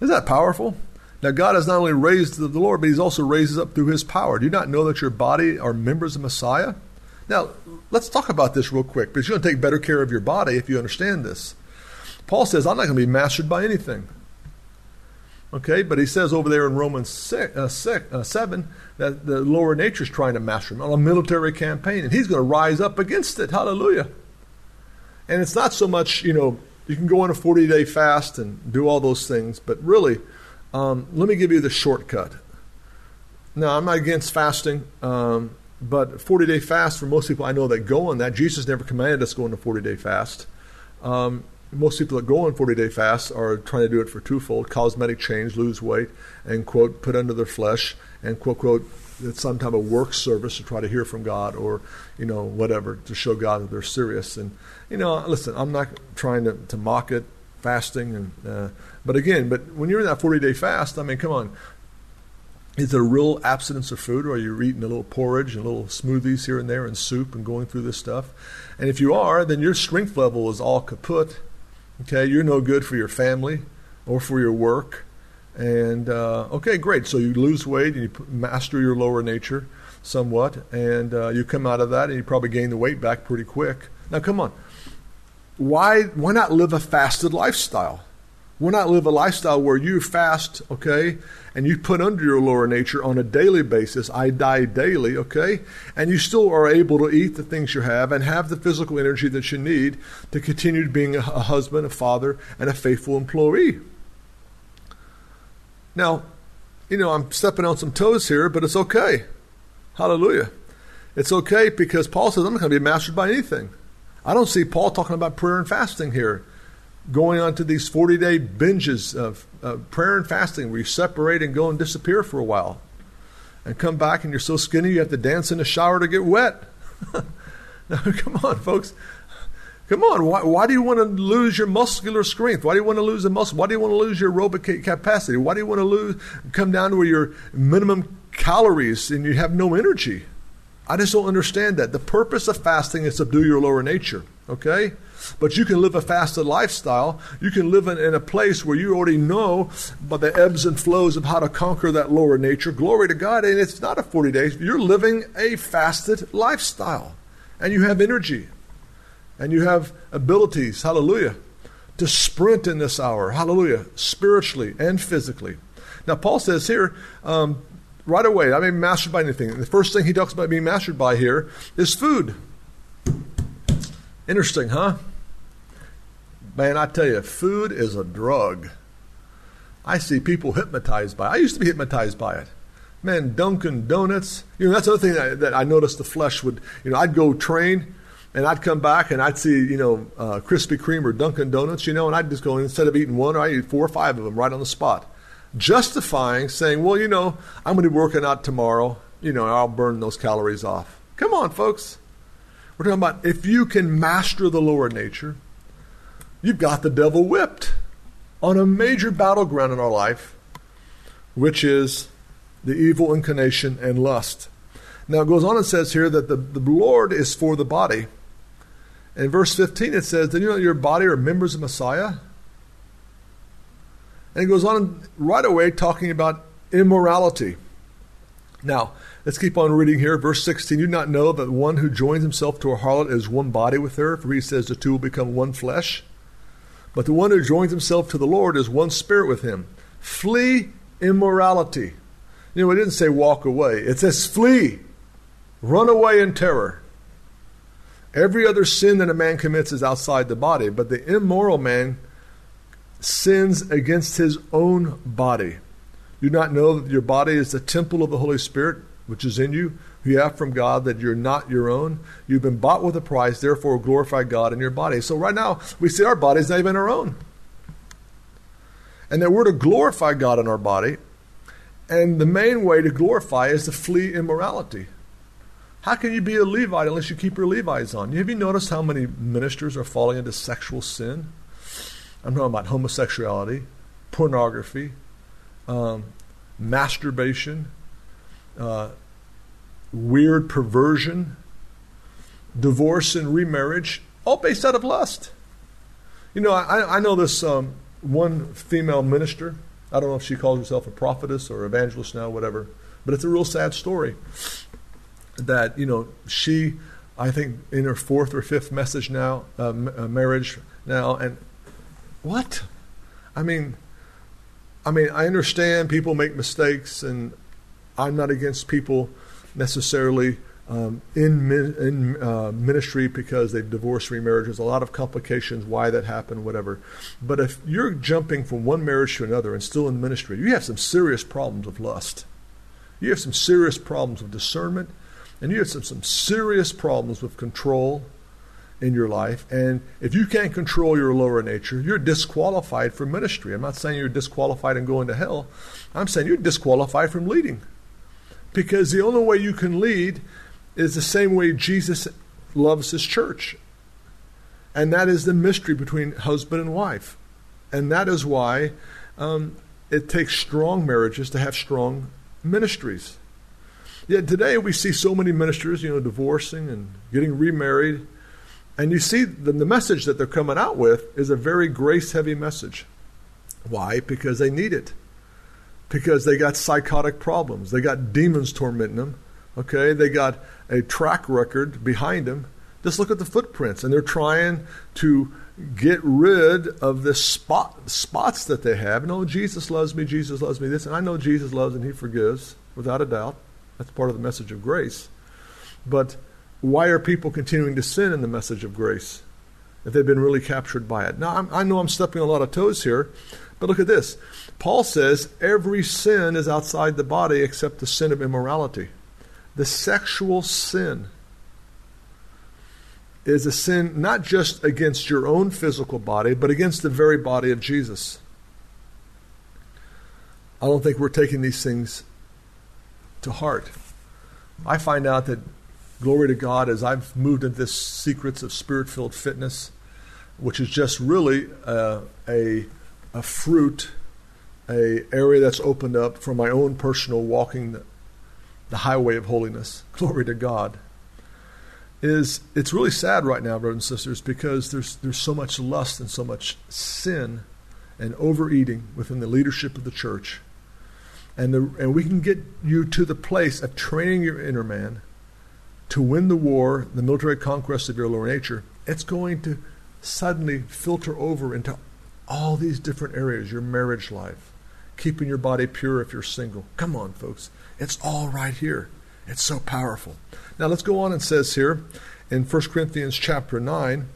A: Isn't that powerful? Now, God has not only raised the Lord, but He's also raised up through His power. Do you not know that your body are members of Messiah? Now, let's talk about this real quick because you're going to take better care of your body if you understand this. Paul says, I'm not going to be mastered by anything. Okay, but he says over there in Romans six, uh, six, uh, 7 that the lower nature is trying to master him on a military campaign, and he's going to rise up against it. Hallelujah. And it's not so much, you know, you can go on a 40 day fast and do all those things, but really, um, let me give you the shortcut. Now, I'm not against fasting. Um, but 40 day fast for most people I know that go on that, Jesus never commanded us go on a 40 day fast. Um, most people that go on 40 day fast are trying to do it for twofold cosmetic change, lose weight, and quote, put under their flesh, and quote, quote, it's some type of work service to try to hear from God or, you know, whatever, to show God that they're serious. And, you know, listen, I'm not trying to, to mock it, fasting, and uh, but again, but when you're in that 40 day fast, I mean, come on, is it a real abstinence of food, or are you eating a little porridge and a little smoothies here and there and soup and going through this stuff? And if you are, then your strength level is all kaput. Okay, you're no good for your family or for your work. And uh, okay, great. So you lose weight and you master your lower nature somewhat, and uh, you come out of that and you probably gain the weight back pretty quick. Now, come on. Why, why not live a fasted lifestyle? Why not live a lifestyle where you fast, okay, and you put under your lower nature on a daily basis. I die daily, okay? And you still are able to eat the things you have and have the physical energy that you need to continue to being a, a husband, a father, and a faithful employee. Now, you know, I'm stepping on some toes here, but it's okay. Hallelujah. It's okay because Paul says, I'm not going to be mastered by anything. I don't see Paul talking about prayer and fasting here going on to these 40 day binges of uh, prayer and fasting where you separate and go and disappear for a while and come back and you're so skinny you have to dance in the shower to get wet. now, come on, folks. Come on. Why, why do you want to lose your muscular strength? Why do you want to lose the muscle? Why do you want to lose your aerobic capacity? Why do you want to lose, come down to where your minimum calories and you have no energy? I just don't understand that. The purpose of fasting is to subdue your lower nature. Okay? But you can live a fasted lifestyle. You can live in, in, a place where you already know by the ebbs and flows of how to conquer that lower nature. Glory to God. And it's not a 40 days. You're living a fasted lifestyle. And you have energy. And you have abilities. Hallelujah. To sprint in this hour. Hallelujah. Spiritually and physically. Now, Paul says here, um, right away, I'm being mastered by anything. The first thing he talks about being mastered by here is food. Interesting, huh? Man, I tell you, food is a drug. I see people hypnotized by it. I used to be hypnotized by it. Man, Dunkin' Donuts. You know, that's the other thing that, that I noticed the flesh would, you know, I'd go train and I'd come back and I'd see, you know, uh, Krispy Kreme or Dunkin' Donuts, you know, and I'd just go, instead of eating one, I'd eat four or five of them right on the spot. Justifying, saying, well, you know, I'm going to be working out tomorrow. You know, I'll burn those calories off. Come on, folks. We're talking about if you can master the lower nature, you've got the devil whipped on a major battleground in our life, which is the evil inclination and lust. Now it goes on and says here that the, the Lord is for the body, In verse 15, it says, Did you know your body are members of Messiah? And it goes on right away talking about immorality. Now, let's keep on reading here. Verse 16 You do not know that one who joins himself to a harlot is one body with her, for he says the two will become one flesh. But the one who joins himself to the Lord is one spirit with him. Flee immorality. You know, it didn't say walk away, it says flee, run away in terror. Every other sin that a man commits is outside the body, but the immoral man sins against his own body. Do not know that your body is the temple of the Holy Spirit, which is in you, who you have from God, that you're not your own. You've been bought with a price, therefore glorify God in your body. So right now, we see our body is not even our own. And that we're to glorify God in our body. And the main way to glorify is to flee immorality. How can you be a Levite unless you keep your Levites on? Have you noticed how many ministers are falling into sexual sin? I'm talking about homosexuality, pornography, um, masturbation, uh, weird perversion, divorce and remarriage, all based out of lust. You know, I, I know this um, one female minister. I don't know if she calls herself a prophetess or evangelist now, whatever, but it's a real sad story. That you know, she, I think, in her fourth or fifth message now, uh, uh marriage now, and what? I mean, I mean, I understand people make mistakes, and I'm not against people necessarily um, in in uh, ministry because they've divorced, remarried. There's a lot of complications why that happened, whatever. But if you're jumping from one marriage to another and still in ministry, you have some serious problems of lust. You have some serious problems of discernment, and you have some, some serious problems with control in your life. And if you can't control your lower nature, you're disqualified for ministry. I'm not saying you're disqualified and going to hell. I'm saying you're disqualified from leading. Because the only way you can lead is the same way Jesus loves his church. And that is the mystery between husband and wife. And that is why um, it takes strong marriages to have strong ministries. Yet today we see so many ministers, you know, divorcing and getting remarried and you see the, the message that they're coming out with is a very grace heavy message. Why? Because they need it. Because they got psychotic problems. They got demons tormenting them. Okay? They got a track record behind them. Just look at the footprints. And they're trying to get rid of the spot, spots that they have. No, Jesus loves me, Jesus loves me this. And I know Jesus loves and he forgives, without a doubt. That's part of the message of grace. But why are people continuing to sin in the message of grace if they've been really captured by it? Now, I'm, i know I'm stepping a lot of toes here, but look at this. Paul says every sin is outside the body except the sin of immorality. The sexual sin is a sin not just against your own physical body, but against the very body of Jesus. I don't think we're taking these things to heart. I find out that glory to God, as I've moved into this secrets of spirit filled fitness, which is just really uh, a, a fruit, a area that's opened up for my own personal walking the, the highway of holiness. Glory to God. Is it's really sad right now, brothers and sisters, because there's there's so much lust and so much sin and overeating within the leadership of the church. And, the, and we can get you to the place of training your inner man to win the war, the military conquest of your lower nature, it's going to suddenly filter over into all these different areas your marriage life, keeping your body pure if you're single. Come on, folks. It's all right here. It's so powerful. Now let's go on and says here in 1 Corinthians chapter 9,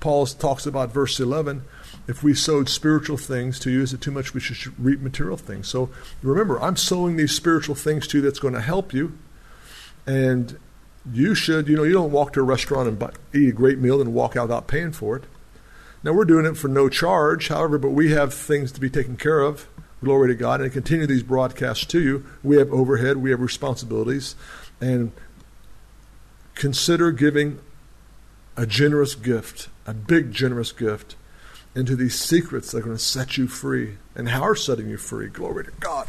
A: Paul talks about verse 11. If we sowed spiritual things to you, is it too much we should reap material things? So remember, I'm sowing these spiritual things to you that's going to help you. And you should, you know, you don't walk to a restaurant and buy, eat a great meal and walk out without paying for it. Now, we're doing it for no charge, however, but we have things to be taken care of. Glory to God. And continue these broadcasts to you. We have overhead, we have responsibilities. And consider giving a generous gift, a big, generous gift, into these secrets that are going to set you free and how are setting you free. Glory to God.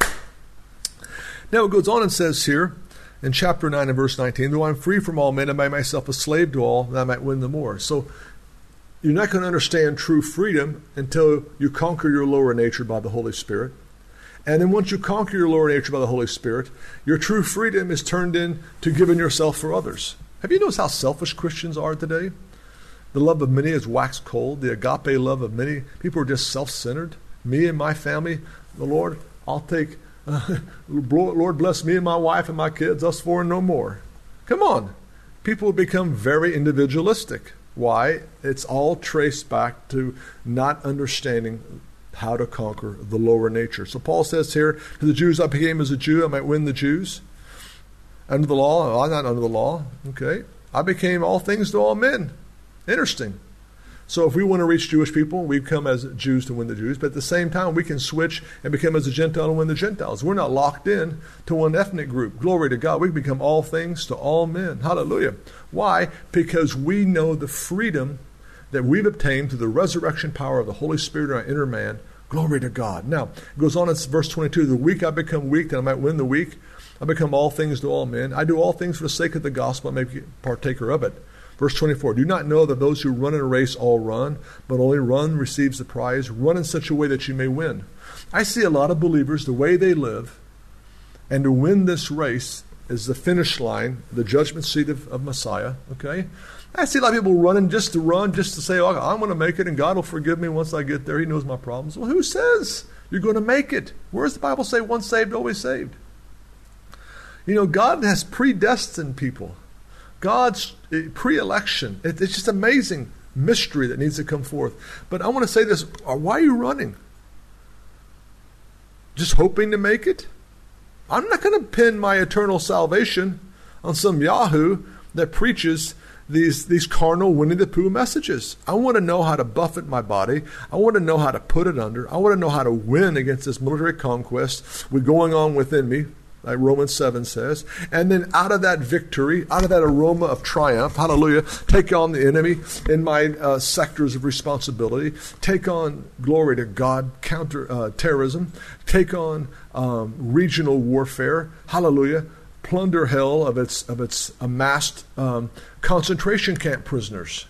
A: Now, it goes on and says here, in chapter 9 and verse 19, though I'm free from all men and by myself a slave to all, that I might win the more. So you're not going to understand true freedom until you conquer your lower nature by the Holy Spirit. And then once you conquer your lower nature by the Holy Spirit, your true freedom is turned into giving yourself for others. Have you noticed how selfish Christians are today? The love of many is waxed cold. The agape love of many people are just self centered. Me and my family, the Lord, I'll take, uh, Lord bless me and my wife and my kids, us four and no more. Come on. People become very individualistic. Why? It's all traced back to not understanding how to conquer the lower nature. So Paul says here, to the Jews I became as a Jew, I might win the Jews. Under the law, I'm not under the law. Okay. I became all things to all men. Interesting. So if we want to reach Jewish people, we come as Jews to win the Jews, but at the same time we can switch and become as a Gentile and win the Gentiles. We're not locked in to one ethnic group. Glory to God. We can become all things to all men. Hallelujah. Why? Because we know the freedom that we've obtained through the resurrection power of the Holy Spirit in our inner man. Glory to God. Now, it goes on in verse 22 The weak I become weak, that I might win the weak. I become all things to all men. I do all things for the sake of the gospel, may be partaker of it. Verse 24 Do not know that those who run in a race all run, but only run receives the prize. Run in such a way that you may win. I see a lot of believers, the way they live, and to win this race is the finish line, the judgment seat of, of Messiah. Okay? I see a lot of people running just to run, just to say, oh, I'm going to make it and God will forgive me once I get there. He knows my problems. Well, who says you're going to make it? Where does the Bible say once saved, always saved? You know, God has predestined people. God's eh, pre election. It's just amazing mystery that needs to come forth. But I want to say this uh, why are you running? Just hoping to make it? I'm not going to pin my eternal salvation on some Yahoo that preaches these, these carnal Winnie the Pooh messages. I want to know how to buffet my body. I want to know how to put it under. I want to know how to win against this military conquest with going on within me like Romans 7 says. And then out of that victory, out of that aroma of triumph, hallelujah, take on the enemy in my uh, sectors of responsibility, take on, glory to God, counter uh, terrorism, take on um, regional warfare, hallelujah, plunder hell of its, of its amassed um, concentration camp prisoners.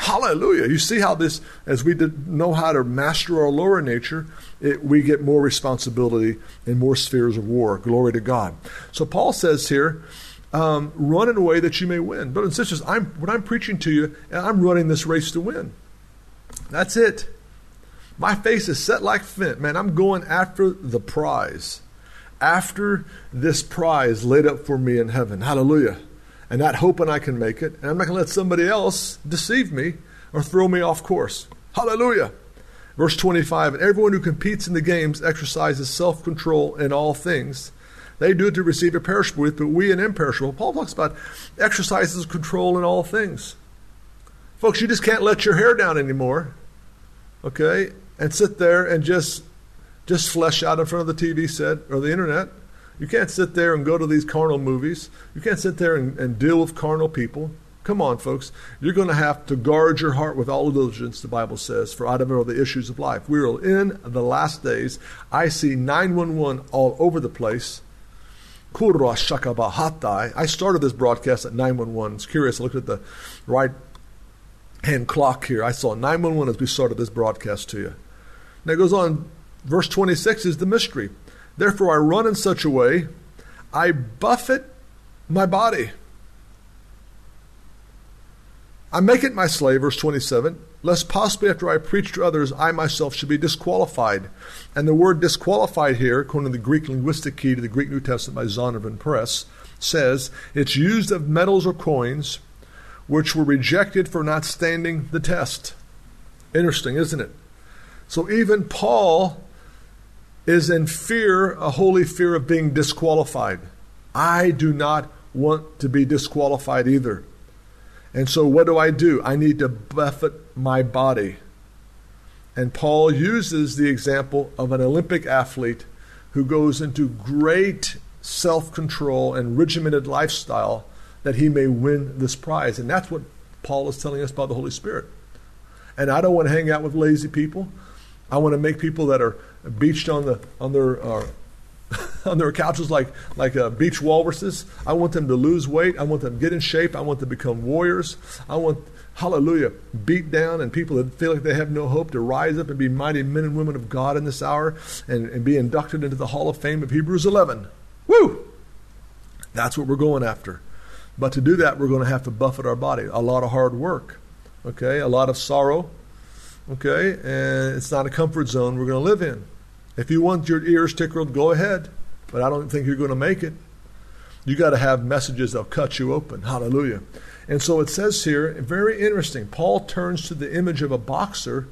A: Hallelujah. You see how this, as we know how to master our lower nature, it, we get more responsibility in more spheres of war. Glory to God. So Paul says here, um, run in a way that you may win. Brothers and sisters, I'm, when I'm preaching to you, I'm running this race to win. That's it. My face is set like flint. Man, I'm going after the prize. After this prize laid up for me in heaven. Hallelujah. And not hoping I can make it. And I'm not going to let somebody else deceive me or throw me off course. Hallelujah. Verse 25 And everyone who competes in the games exercises self control in all things. They do it to receive a perishable wreath, but we an imperishable. Paul talks about exercises control in all things. Folks, you just can't let your hair down anymore, okay, and sit there and just just flesh out in front of the TV set or the internet. You can't sit there and go to these carnal movies. You can't sit there and, and deal with carnal people. Come on, folks. You're going to have to guard your heart with all diligence, the Bible says, for out of it are the issues of life. We are in the last days. I see 911 all over the place. I started this broadcast at 911. It's curious. I looked at the right hand clock here. I saw 911 as we started this broadcast to you. Now it goes on. Verse 26 is the mystery. Therefore, I run in such a way, I buffet my body I make it my slave, verse 27, lest possibly after I preach to others, I myself should be disqualified. And the word disqualified here, according to the Greek linguistic key to the Greek New Testament by Zondervan Press, says it's used of metals or coins which were rejected for not standing the test. Interesting, isn't it? So even Paul is in fear, a holy fear of being disqualified. I do not want to be disqualified either. And so, what do I do? I need to buffet my body. And Paul uses the example of an Olympic athlete who goes into great self control and regimented lifestyle that he may win this prize. And that's what Paul is telling us about the Holy Spirit. And I don't want to hang out with lazy people. I want to make people that are beached on the on their uh, on their couches like like uh, beach walruses. I want them to lose weight. I want them to get in shape. I want them to become warriors. I want hallelujah beat down and people that feel like they have no hope to rise up and be mighty men and women of God in this hour and, and be inducted into the Hall of Fame of Hebrews 11. Woo! That's what we're going after. But to do that, we're going to have to buffet our body. A lot of hard work, okay? A lot of sorrow, okay? And it's not a comfort zone we're going to live in. If you want your ears tickled, go ahead. But I don't think you're going to make it. You got to have messages that'll cut you open. Hallelujah. And so it says here, very interesting. Paul turns to the image of a boxer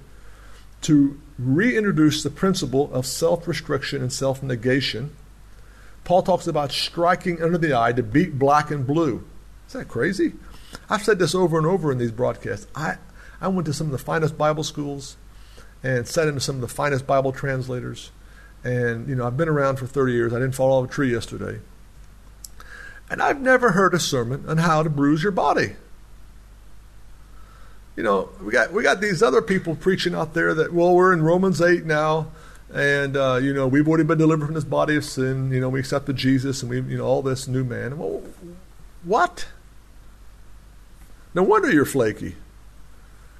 A: to reintroduce the principle of self restriction and self negation. Paul talks about striking under the eye to beat black and blue. Is that crazy? I've said this over and over in these broadcasts. I, I went to some of the finest Bible schools and sat into some of the finest Bible translators. And, you know, I've been around for 30 years. I didn't fall off a tree yesterday. And I've never heard a sermon on how to bruise your body. You know, we got we got these other people preaching out there that well, we're in Romans eight now, and uh, you know we've already been delivered from this body of sin. You know, we accepted Jesus, and we you know all this new man. Well, what? No wonder you're flaky.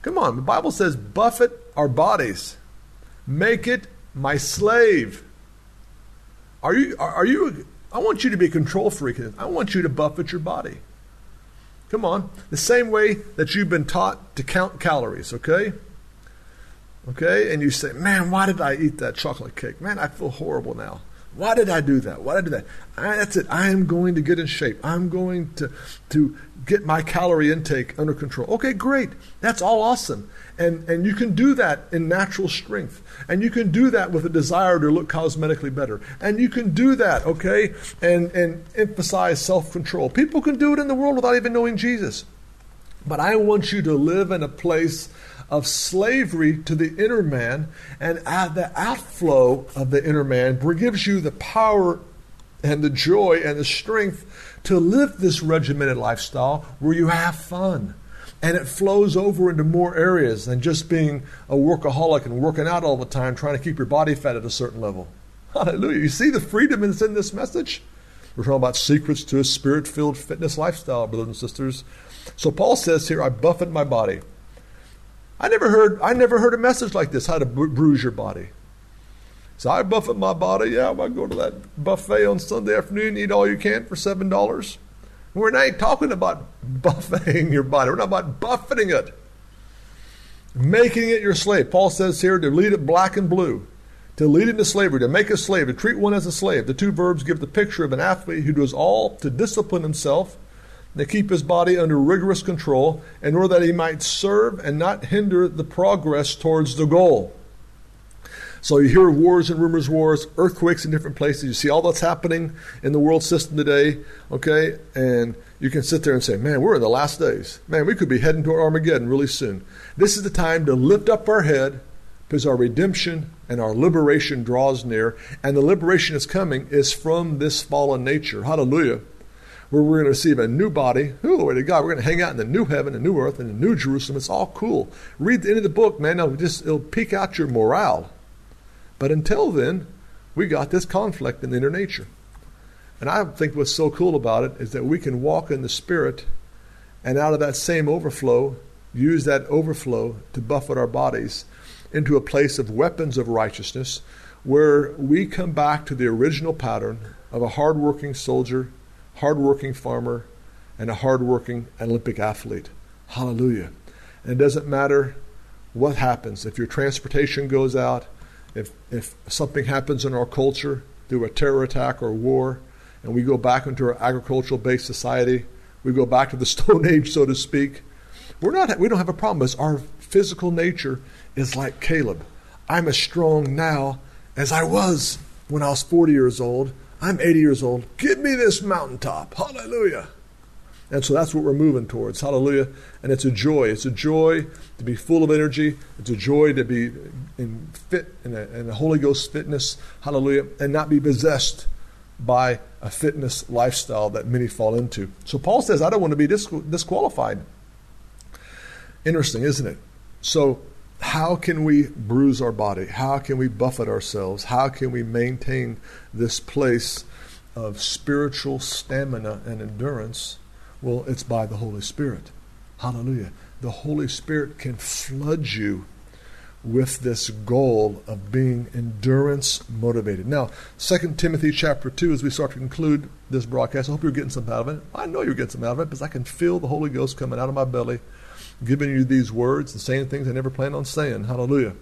A: Come on, the Bible says, buffet our bodies, make it my slave. Are you, are, you, I want you to be a control freak. I want you to buffet your body. Come on. The same way that you've been taught to count calories, okay? Okay? And you say, man, why did I eat that chocolate cake? Man, I feel horrible now. Why did I do that? Why did I do that? I, that's it. I am going to get in shape. I'm going to, to get my calorie intake under control. Okay, great. That's all awesome. And, and you can do that in natural strength. And you can do that with a desire to look cosmetically better. And you can do that, okay, and, and emphasize self control. People can do it in the world without even knowing Jesus. But I want you to live in a place of slavery to the inner man, and the outflow of the inner man gives you the power and the joy and the strength to live this regimented lifestyle where you have fun. And it flows over into more areas than just being a workaholic and working out all the time, trying to keep your body fat at a certain level. Hallelujah. You see the freedom that's in this message? We're talking about secrets to a spirit filled fitness lifestyle, brothers and sisters. So Paul says here, I buffet my body. I never heard I never heard a message like this, how to bruise your body. So I buffet my body. Yeah, I go to that buffet on Sunday afternoon, and eat all you can for seven dollars. We're not talking about buffeting your body. We're not about buffeting it. Making it your slave. Paul says here to lead it black and blue. To lead into slavery, to make a slave, to treat one as a slave. The two verbs give the picture of an athlete who does all to discipline himself to keep his body under rigorous control in order that he might serve and not hinder the progress towards the goal. So you hear wars and rumors wars, earthquakes in different places. You see all that's happening in the world system today, okay? And you can sit there and say, man, we're in the last days. Man, we could be heading toward Armageddon really soon. This is the time to lift up our head because our redemption and our liberation draws near. And the liberation is coming is from this fallen nature. Hallelujah where we're going to receive a new body. Ooh, way to God. We're going to hang out in the new heaven, the new earth, and the new Jerusalem. It's all cool. Read the end of the book, man. It'll just it'll peak out your morale. But until then, we got this conflict in inner nature. And I think what's so cool about it is that we can walk in the Spirit and out of that same overflow, use that overflow to buffet our bodies into a place of weapons of righteousness where we come back to the original pattern of a hardworking soldier hardworking farmer, and a hardworking Olympic athlete. Hallelujah. And it doesn't matter what happens. If your transportation goes out, if, if something happens in our culture through a terror attack or war, and we go back into our agricultural based society, we go back to the Stone Age, so to speak, we're not, we don't have a problem because our physical nature is like Caleb. I'm as strong now as I was when I was 40 years old. I'm 80 years old. Give me this mountaintop. Hallelujah. And so that's what we're moving towards. Hallelujah. And it's a joy. It's a joy to be full of energy. It's a joy to be in fit in a, in a Holy Ghost fitness. Hallelujah. And not be possessed by a fitness lifestyle that many fall into. So Paul says, I don't want to be disqualified. Interesting, isn't it? So how can we bruise our body? How can we buffet ourselves? How can we maintain this place of spiritual stamina and endurance? Well, it's by the Holy Spirit. Hallelujah. The Holy Spirit can flood you with this goal of being endurance motivated. Now, 2 Timothy chapter 2, as we start to conclude this broadcast, I hope you're getting something out of it. I know you're getting something out of it because I can feel the Holy Ghost coming out of my belly giving you these words and saying things I never planned on saying. Hallelujah.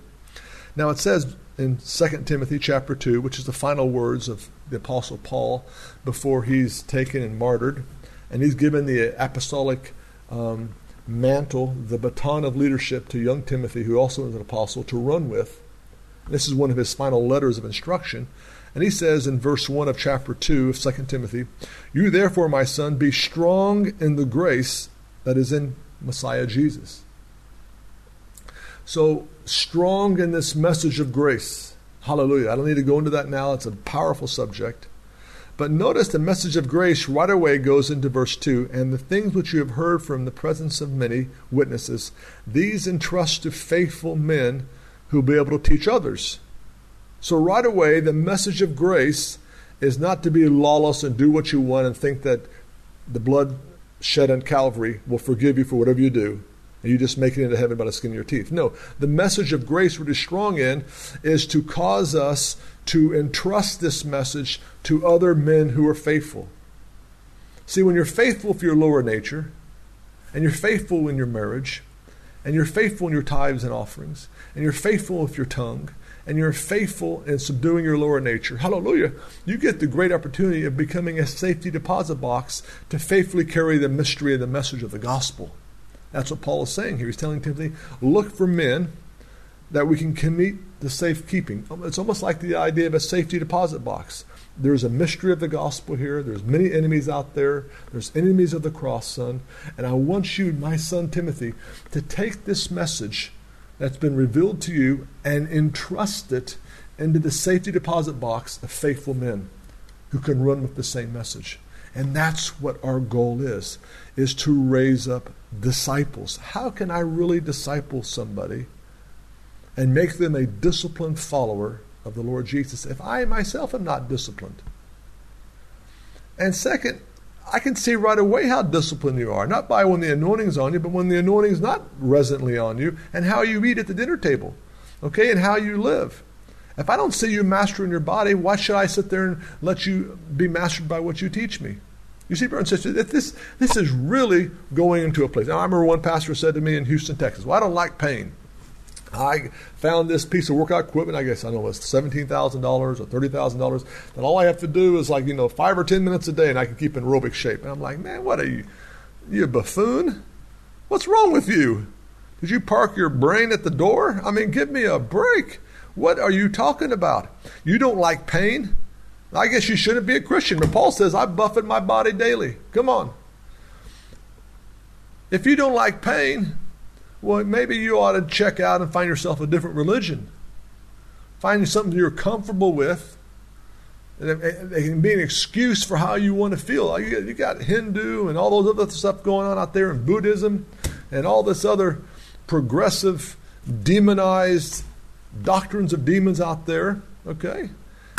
A: Now it says in 2 Timothy chapter 2, which is the final words of the Apostle Paul before he's taken and martyred, and he's given the apostolic um, mantle, the baton of leadership to young Timothy, who also is an apostle, to run with. This is one of his final letters of instruction. And he says in verse 1 of chapter 2 of 2 Timothy, You therefore, my son, be strong in the grace that is in Messiah Jesus. So strong in this message of grace. Hallelujah. I don't need to go into that now. It's a powerful subject. But notice the message of grace right away goes into verse 2 and the things which you have heard from the presence of many witnesses, these entrust to faithful men who will be able to teach others. So, right away, the message of grace is not to be lawless and do what you want and think that the blood shed on Calvary will forgive you for whatever you do, and you just make it into heaven by the skin of your teeth. No, the message of grace we're strong in is to cause us to entrust this message to other men who are faithful. See, when you're faithful for your lower nature, and you're faithful in your marriage, and you're faithful in your tithes and offerings, and you're faithful with your tongue, and you're faithful in subduing your lower nature, hallelujah, you get the great opportunity of becoming a safety deposit box to faithfully carry the mystery and the message of the gospel. That's what Paul is saying here. He's telling Timothy, look for men that we can commit to safekeeping. It's almost like the idea of a safety deposit box. There's a mystery of the gospel here. There's many enemies out there. There's enemies of the cross, son. And I want you, my son Timothy, to take this message that's been revealed to you and entrust it into the safety deposit box of faithful men who can run with the same message. And that's what our goal is, is to raise up disciples. How can I really disciple somebody and make them a disciplined follower of the Lord Jesus if I myself am not disciplined? And second, I can see right away how disciplined you are, not by when the anointing's on you, but when the anointing's not residently on you, and how you eat at the dinner table, okay, and how you live. If I don't see you mastering your body, why should I sit there and let you be mastered by what you teach me? You see, brothers and this, this is really going into a place. Now, I remember one pastor said to me in Houston, Texas, Well, I don't like pain. I found this piece of workout equipment, I guess, I don't know, it's $17,000 or $30,000. And all I have to do is like, you know, five or 10 minutes a day and I can keep in aerobic shape. And I'm like, man, what are you? You a buffoon? What's wrong with you? Did you park your brain at the door? I mean, give me a break. What are you talking about? You don't like pain? I guess you shouldn't be a Christian. But Paul says, I buffet my body daily. Come on. If you don't like pain, well, maybe you ought to check out and find yourself a different religion. Find something you're comfortable with. And it can be an excuse for how you want to feel. You got Hindu and all those other stuff going on out there, and Buddhism, and all this other progressive, demonized doctrines of demons out there. Okay,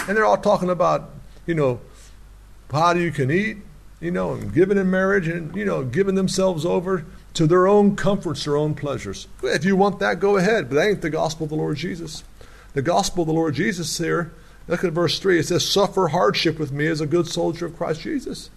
A: and they're all talking about, you know, how you can eat, you know, and giving in marriage, and you know, giving themselves over to their own comforts, their own pleasures. If you want that, go ahead. But that ain't the gospel of the Lord Jesus. The gospel of the Lord Jesus here, look at verse 3. It says, Suffer hardship with me as a good soldier of Christ Jesus.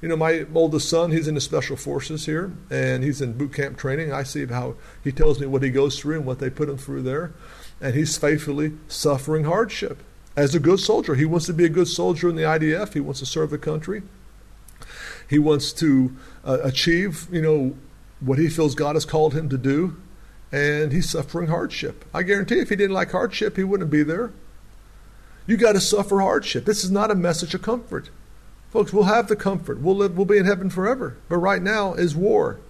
A: You know, my oldest son, he's in the special forces here, and he's in boot camp training. I see how he tells me what he goes through and what they put him through there. And he's faithfully suffering hardship as a good soldier. He wants to be a good soldier in the IDF, he wants to serve the country. He wants to uh, achieve, you know, what he feels God has called him to do, and he's suffering hardship. I guarantee if he didn't like hardship, he wouldn't be there. You got to suffer hardship. This is not a message of comfort. Folks, we'll have the comfort. We'll live we'll be in heaven forever. But right now is war.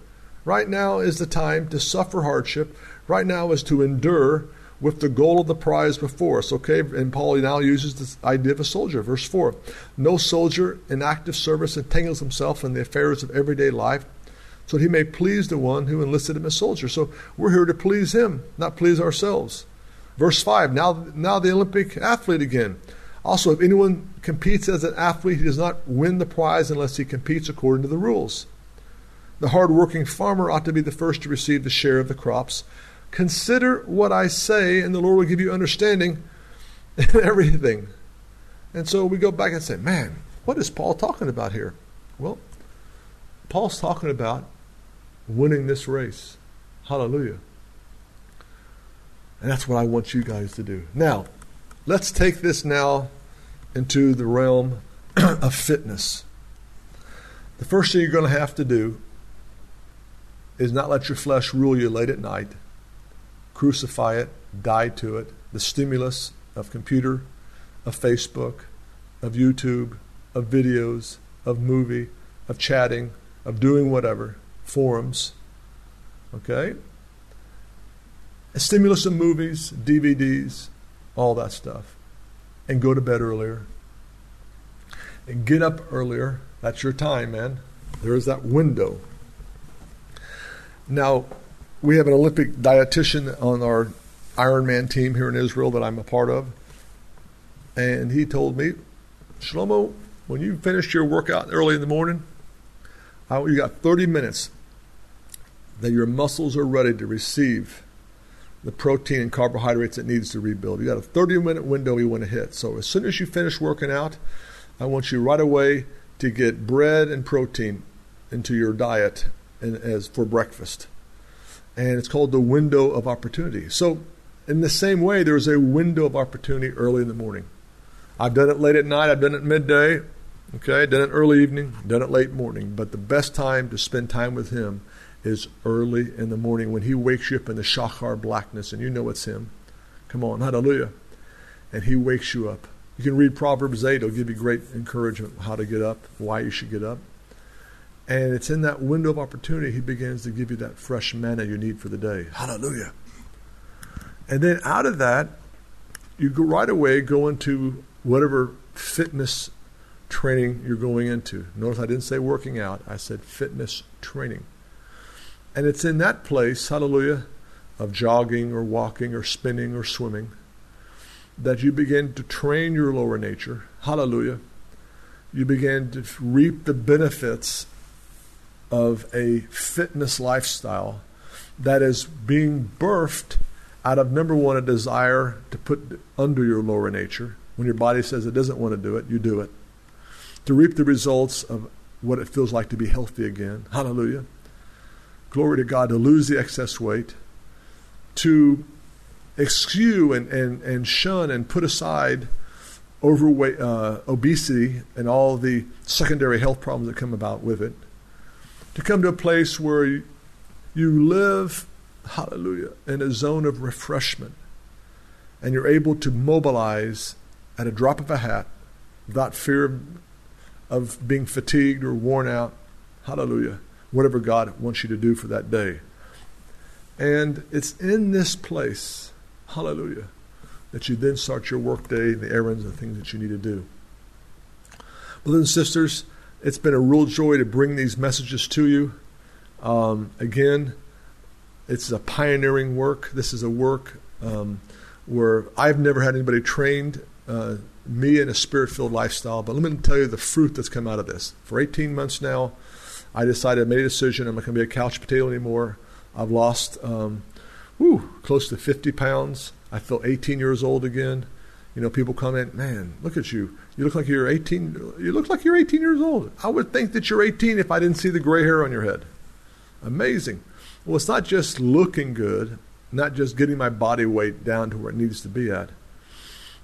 A: Right now is the time to suffer hardship. Right now is to endure with the goal of the prize before us. Okay, and Paul now uses this idea of a soldier. Verse 4 No soldier in active service entangles himself in the affairs of everyday life so that he may please the one who enlisted him as soldier. So we're here to please him, not please ourselves. Verse 5 now, now the Olympic athlete again. Also, if anyone competes as an athlete, he does not win the prize unless he competes according to the rules. The hard-working farmer ought to be the first to receive the share of the crops. Consider what I say, and the Lord will give you understanding in everything. And so we go back and say, man, what is Paul talking about here? Well, Paul's talking about winning this race. Hallelujah. And that's what I want you guys to do. Now, let's take this now into the realm of fitness. The first thing you're going to have to do is not let your flesh rule you late at night. Crucify it, die to it. The stimulus of computer, of Facebook, of YouTube, of videos, of movie, of chatting, of doing whatever, forums. Okay? A stimulus of movies, DVDs, all that stuff. And go to bed earlier. And get up earlier. That's your time, man. There is that window. Now, we have an Olympic dietitian on our Ironman team here in Israel that I'm a part of. And he told me, Shlomo, when you finish your workout early in the morning, you got 30 minutes that your muscles are ready to receive the protein and carbohydrates it needs to rebuild. You got a 30 minute window you want to hit. So as soon as you finish working out, I want you right away to get bread and protein into your diet as for breakfast. And it's called the window of opportunity. So in the same way, there's a window of opportunity early in the morning. I've done it late at night, I've done it midday, okay, done it early evening, done it late morning. But the best time to spend time with him is early in the morning when he wakes you up in the shachar blackness and you know it's him. Come on, hallelujah. And he wakes you up. You can read Proverbs 8, it'll give you great encouragement how to get up, why you should get up. And it's in that window of opportunity he begins to give you that fresh manna you need for the day. Hallelujah. And then out of that, you go right away go into whatever fitness training you're going into. Notice I didn't say working out, I said fitness training. And it's in that place, hallelujah, of jogging or walking or spinning or swimming, that you begin to train your lower nature. Hallelujah. You begin to reap the benefits of a fitness lifestyle that is being birthed out of number one, a desire to put under your lower nature. When your body says it doesn't want to do it, you do it. To reap the results of what it feels like to be healthy again. Hallelujah glory to God, to lose the excess weight, to eschew and, and, and shun and put aside overweight, uh, obesity and all the secondary health problems that come about with it, to come to a place where you, live, hallelujah, in a zone of refreshment and you're able to mobilize at a drop of a hat without fear of, of being fatigued or worn out. Hallelujah whatever God wants you to do for that day. And it's in this place, hallelujah, that you then start your workday and the errands and things that you need to do. Brothers and sisters, it's been a real joy to bring these messages to you. Um, again, it's a pioneering work. This is a work um, where I've never had anybody trained uh, me in a spirit filled lifestyle, but let me tell you the fruit that's come out of this. For 18 months now, I decided, I made a decision, I'm not going to be a couch potato anymore. I've lost, um, whew, close to 50 pounds. I feel 18 years old again. You know, people comment, man, look at you. You look like you're 18. You look like you're 18 years old. I would think that you're 18 if I didn't see the gray hair on your head. Amazing. Well, it's not just looking good, not just getting my body weight down to where it needs to be at.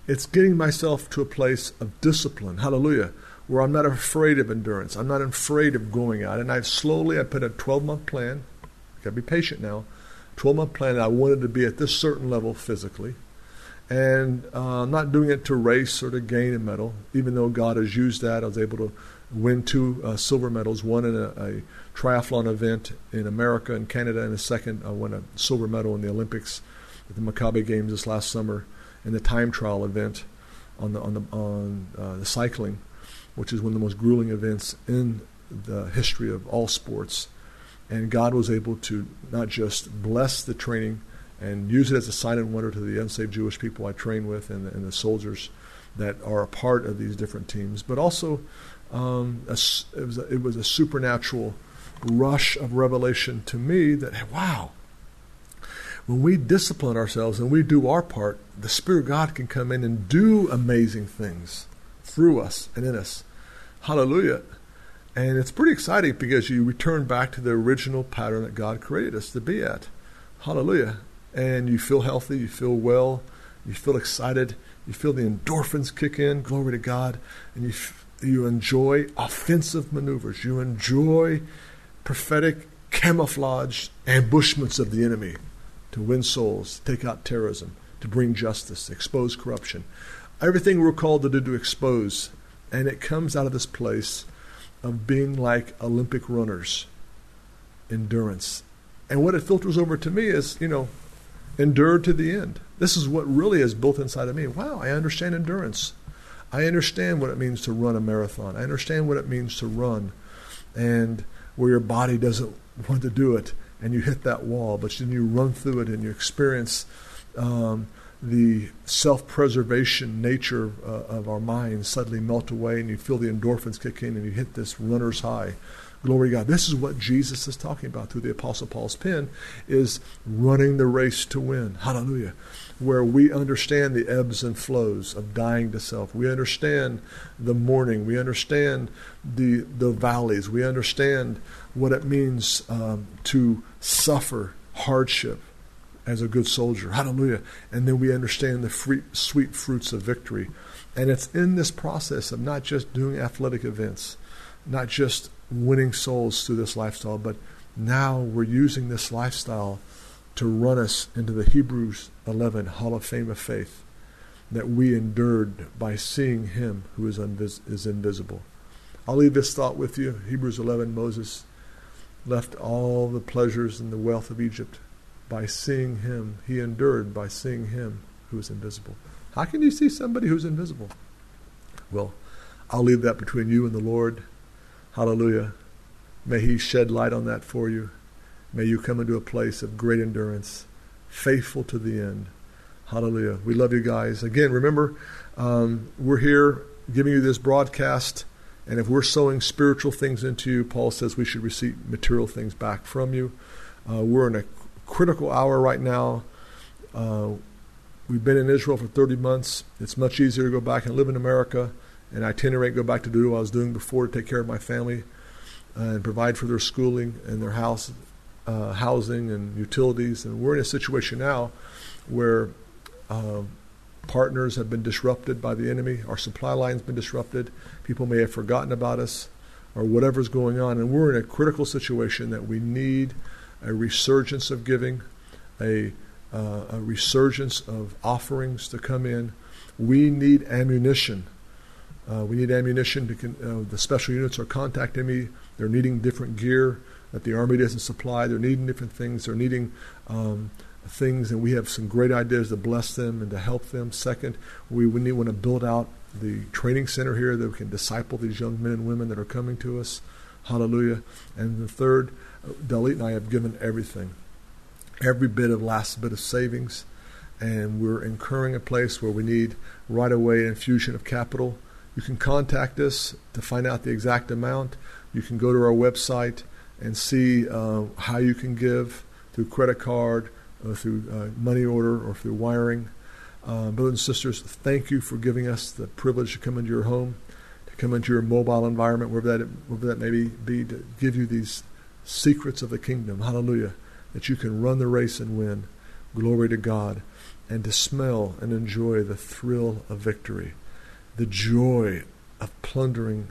A: It's getting myself to a place of discipline. Hallelujah where I'm not afraid of endurance. I'm not afraid of going out. And I've slowly, I put a 12 month plan. Got to be patient now. 12 month plan. I wanted to be at this certain level physically. And uh, I'm not doing it to race or to gain a medal, even though God has used that. I was able to win two uh, silver medals, one in a, a, triathlon event in America and Canada, and a second, I won a silver medal in the Olympics at the Maccabi Games this last summer in the time trial event on the on the on uh, the cycling which is one of the most grueling events in the history of all sports. And God was able to not just bless the training and use it as a sign and wonder to the unsaved Jewish people I train with and the, and the soldiers that are a part of these different teams, but also um, a, it, was a, it was a supernatural rush of revelation to me that, wow, when we discipline ourselves and we do our part, the Spirit of God can come in and do amazing things through us and in us. Hallelujah. And it's pretty exciting because you return back to the original pattern that God created us to be at. Hallelujah. And you feel healthy, you feel well, you feel excited, you feel the endorphins kick in, glory to God, and you, you enjoy offensive maneuvers. You enjoy prophetic camouflage ambushments of the enemy to win souls, to take out terrorism, to bring justice, expose corruption. Everything we're called to do to expose. And it comes out of this place of being like Olympic runners, endurance. And what it filters over to me is, you know, endure to the end. This is what really is built inside of me. Wow, I understand endurance. I understand what it means to run a marathon. I understand what it means to run and where your body doesn't want to do it and you hit that wall, but then you run through it and you experience um, the self preservation nature uh, of our minds suddenly melt away and you feel the endorphins kick in and you hit this runner's high. Glory to God. This is what Jesus is talking about through the Apostle Paul's pen is running the race to win. Hallelujah. Where we understand the ebbs and flows of dying to self. We understand the mourning. We understand the, the valleys. We understand what it means um, to suffer hardship as a good soldier. Hallelujah. And then we understand the free, sweet fruits of victory. And it's in this process of not just doing athletic events, not just winning souls through this lifestyle, but now we're using this lifestyle to run us into the Hebrews 11 Hall of Fame of Faith that we endured by seeing Him who is, is invisible. I'll leave this thought with you. Hebrews 11, Moses left all the pleasures and the wealth of Egypt by seeing him. He endured by seeing him who is invisible. How can you see somebody who's invisible? Well, I'll leave that between you and the Lord. Hallelujah. May He shed light on that for you. May you come into a place of great endurance, faithful to the end. Hallelujah. We love you guys. Again, remember, um, we're here giving you this broadcast and if we're sowing spiritual things into you, Paul says we should receive material things back from you. Uh, we're in a critical hour right now. Uh, we've been in Israel for 30 months. It's much easier to go back and live in America and itinerate, go back to do what I was doing before to take care of my family uh, and provide for their schooling and their house, uh, housing and utilities. And we're in a situation now where um, partners have been disrupted by the enemy. Our supply line's been disrupted. People may have forgotten about us or whatever's going on. And we're in a critical situation that we need a resurgence of giving, a, uh, a resurgence of offerings to come in. We need ammunition. Uh, we need ammunition. Con- uh, the special units are contacting me. They're needing different gear that the Army doesn't supply. They're needing different things. They're needing um, things, and we have some great ideas to bless them and to help them. Second, we, we need, want to build out the training center here that we can disciple these young men and women that are coming to us. Hallelujah. And the third, Dalit and I have given everything, every bit of last bit of savings, and we're incurring a place where we need right away infusion of capital. You can contact us to find out the exact amount. You can go to our website and see uh, how you can give through credit card, uh, through uh, money order or through wiring. Uh, brothers and sisters, thank you for giving us the privilege to come into your home, to come into your mobile environment, wherever that, wherever that may be, to give you these secrets of the kingdom. Hallelujah. That you can run the race and win. Glory to God. And to smell and enjoy the thrill of victory, the joy of plundering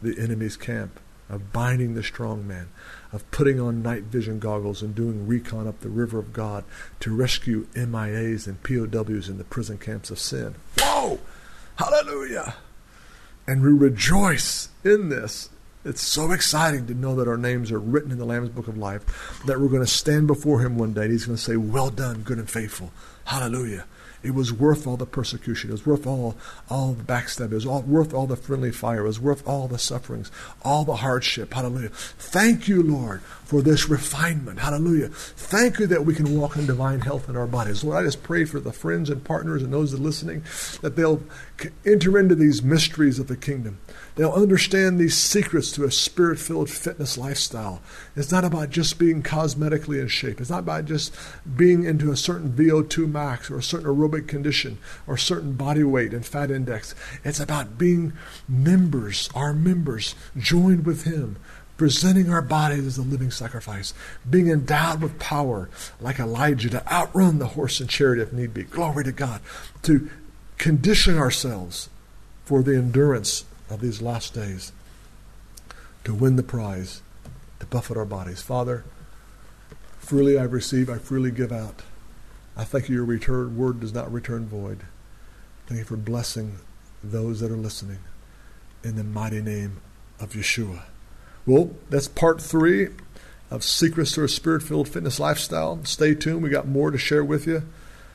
A: the enemy's camp, of binding the strong man, of putting on night vision goggles and doing recon up the river of God to rescue MIAs and POWs in the prison camps of sin. Whoa! Hallelujah! And we rejoice in this. It's so exciting to know that our names are written in the Lamb's Book of Life, that we're going to stand before Him one day and He's going to say, Well done, good and faithful. Hallelujah. It was worth all the persecution. It was worth all, all the backstab. It was all, worth all the friendly fire. It was worth all the sufferings, all the hardship. Hallelujah. Thank you, Lord, for this refinement. Hallelujah. Thank you that we can walk in divine health in our bodies. Lord, I just pray for the friends and partners and those that are listening that they'll enter into these mysteries of the kingdom. They'll understand these secrets to a spirit filled fitness lifestyle. It's not about just being cosmetically in shape. It's not about just being into a certain VO2 max or a certain aerobic condition or certain body weight and fat index. It's about being members, our members, joined with Him, presenting our bodies as a living sacrifice, being endowed with power like Elijah to outrun the horse and chariot if need be. Glory to God. To condition ourselves for the endurance of these last days, to win the prize, to buffet our bodies. Father, freely I receive, I freely give out. I thank you, your return word does not return void. Thank you for blessing those that are listening. In the mighty name of Yeshua. Well, that's part three of Secrets to a Spirit Filled Fitness Lifestyle. Stay tuned. We got more to share with you.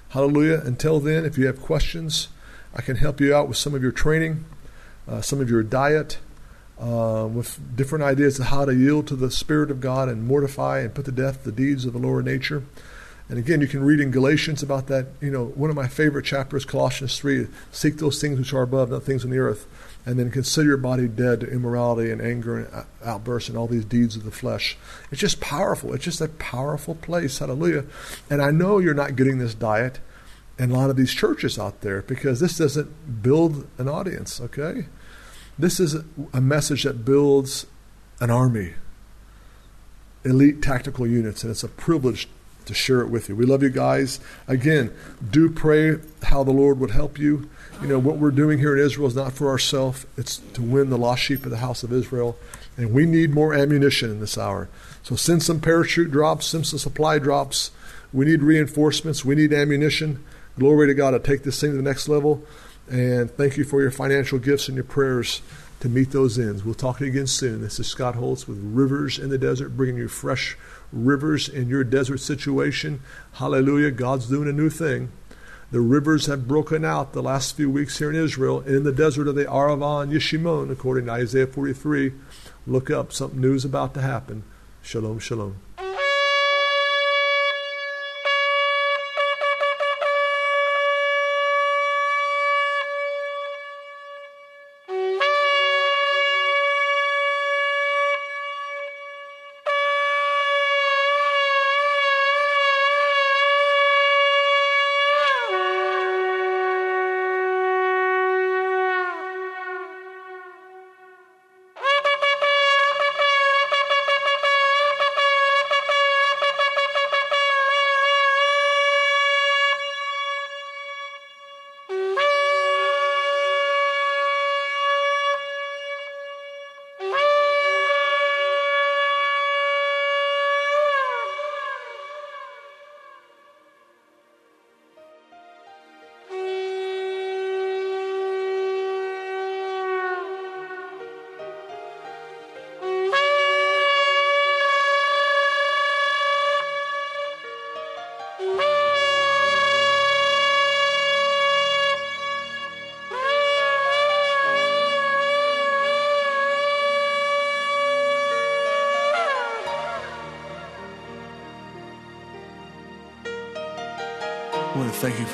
A: Hallelujah. Until then, if you have questions, I can help you out with some of your training, uh, some of your diet, uh, with different ideas of how to yield to the Spirit of God and mortify and put to death the deeds of the lower nature. And again, you can read in Galatians about that. You know, one of my favorite chapters, Colossians 3 seek those things which are above, not things on the earth and then consider your body dead to immorality and anger and outbursts and all these deeds of the flesh. It's just powerful. It's just a powerful place. Hallelujah. And I know you're not getting this diet in a lot of these churches out there because this doesn't build an audience, okay? This is a message that builds an army, elite tactical units, and it's a privilege to share it with you. We love you guys. Again, do pray how the Lord would help you. You know, what we're doing here in Israel is not for ourselves, it's to win the lost sheep of the house of Israel. And we need more ammunition in this hour. So send some parachute drops, send some supply drops. We need reinforcements, we need ammunition. Glory to God to take this thing to the next level. And thank you for your financial gifts and your prayers to meet those ends. We'll talk to you again soon. This is Scott Holtz with Rivers in the Desert, bringing you fresh rivers in your desert situation. Hallelujah. God's doing a new thing. The rivers have broken out the last few weeks here in Israel in the desert of the Arava and Yeshimon, according to Isaiah 43. Look up, something new is about to happen. Shalom, shalom.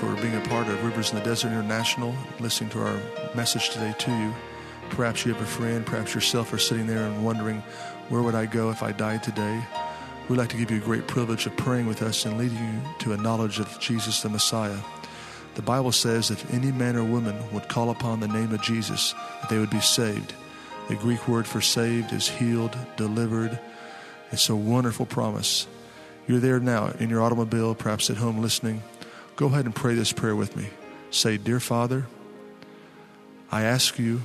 A: For being a part of Rivers in the Desert International, listening to our message today to you. Perhaps you have a friend, perhaps yourself are sitting there and wondering, where would I go if I died today? We'd like to give you a great privilege of praying with us and leading you to a knowledge of Jesus the Messiah. The Bible says if any man or woman would call upon the name of Jesus, they would be saved. The Greek word for saved is healed, delivered. It's a wonderful promise. You're there now in your automobile, perhaps at home listening. Go ahead and pray this prayer with me. Say, Dear Father, I ask you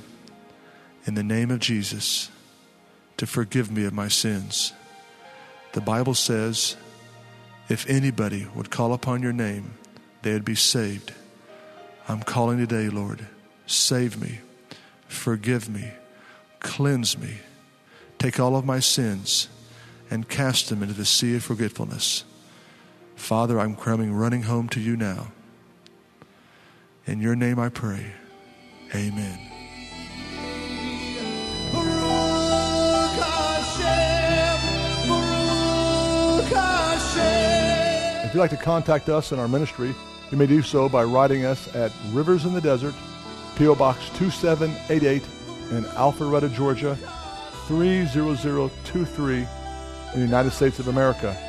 A: in the name of Jesus to forgive me of my sins. The Bible says, if anybody would call upon your name, they would be saved. I'm calling today, Lord. Save me, forgive me, cleanse me, take all of my sins and cast them into the sea of forgetfulness. Father, I'm coming running home to you now. In your name I pray. Amen. If you'd like to contact us in our ministry, you may do so by writing us at Rivers in the Desert, P.O. Box 2788 in Alpharetta, Georgia 30023 in the United States of America.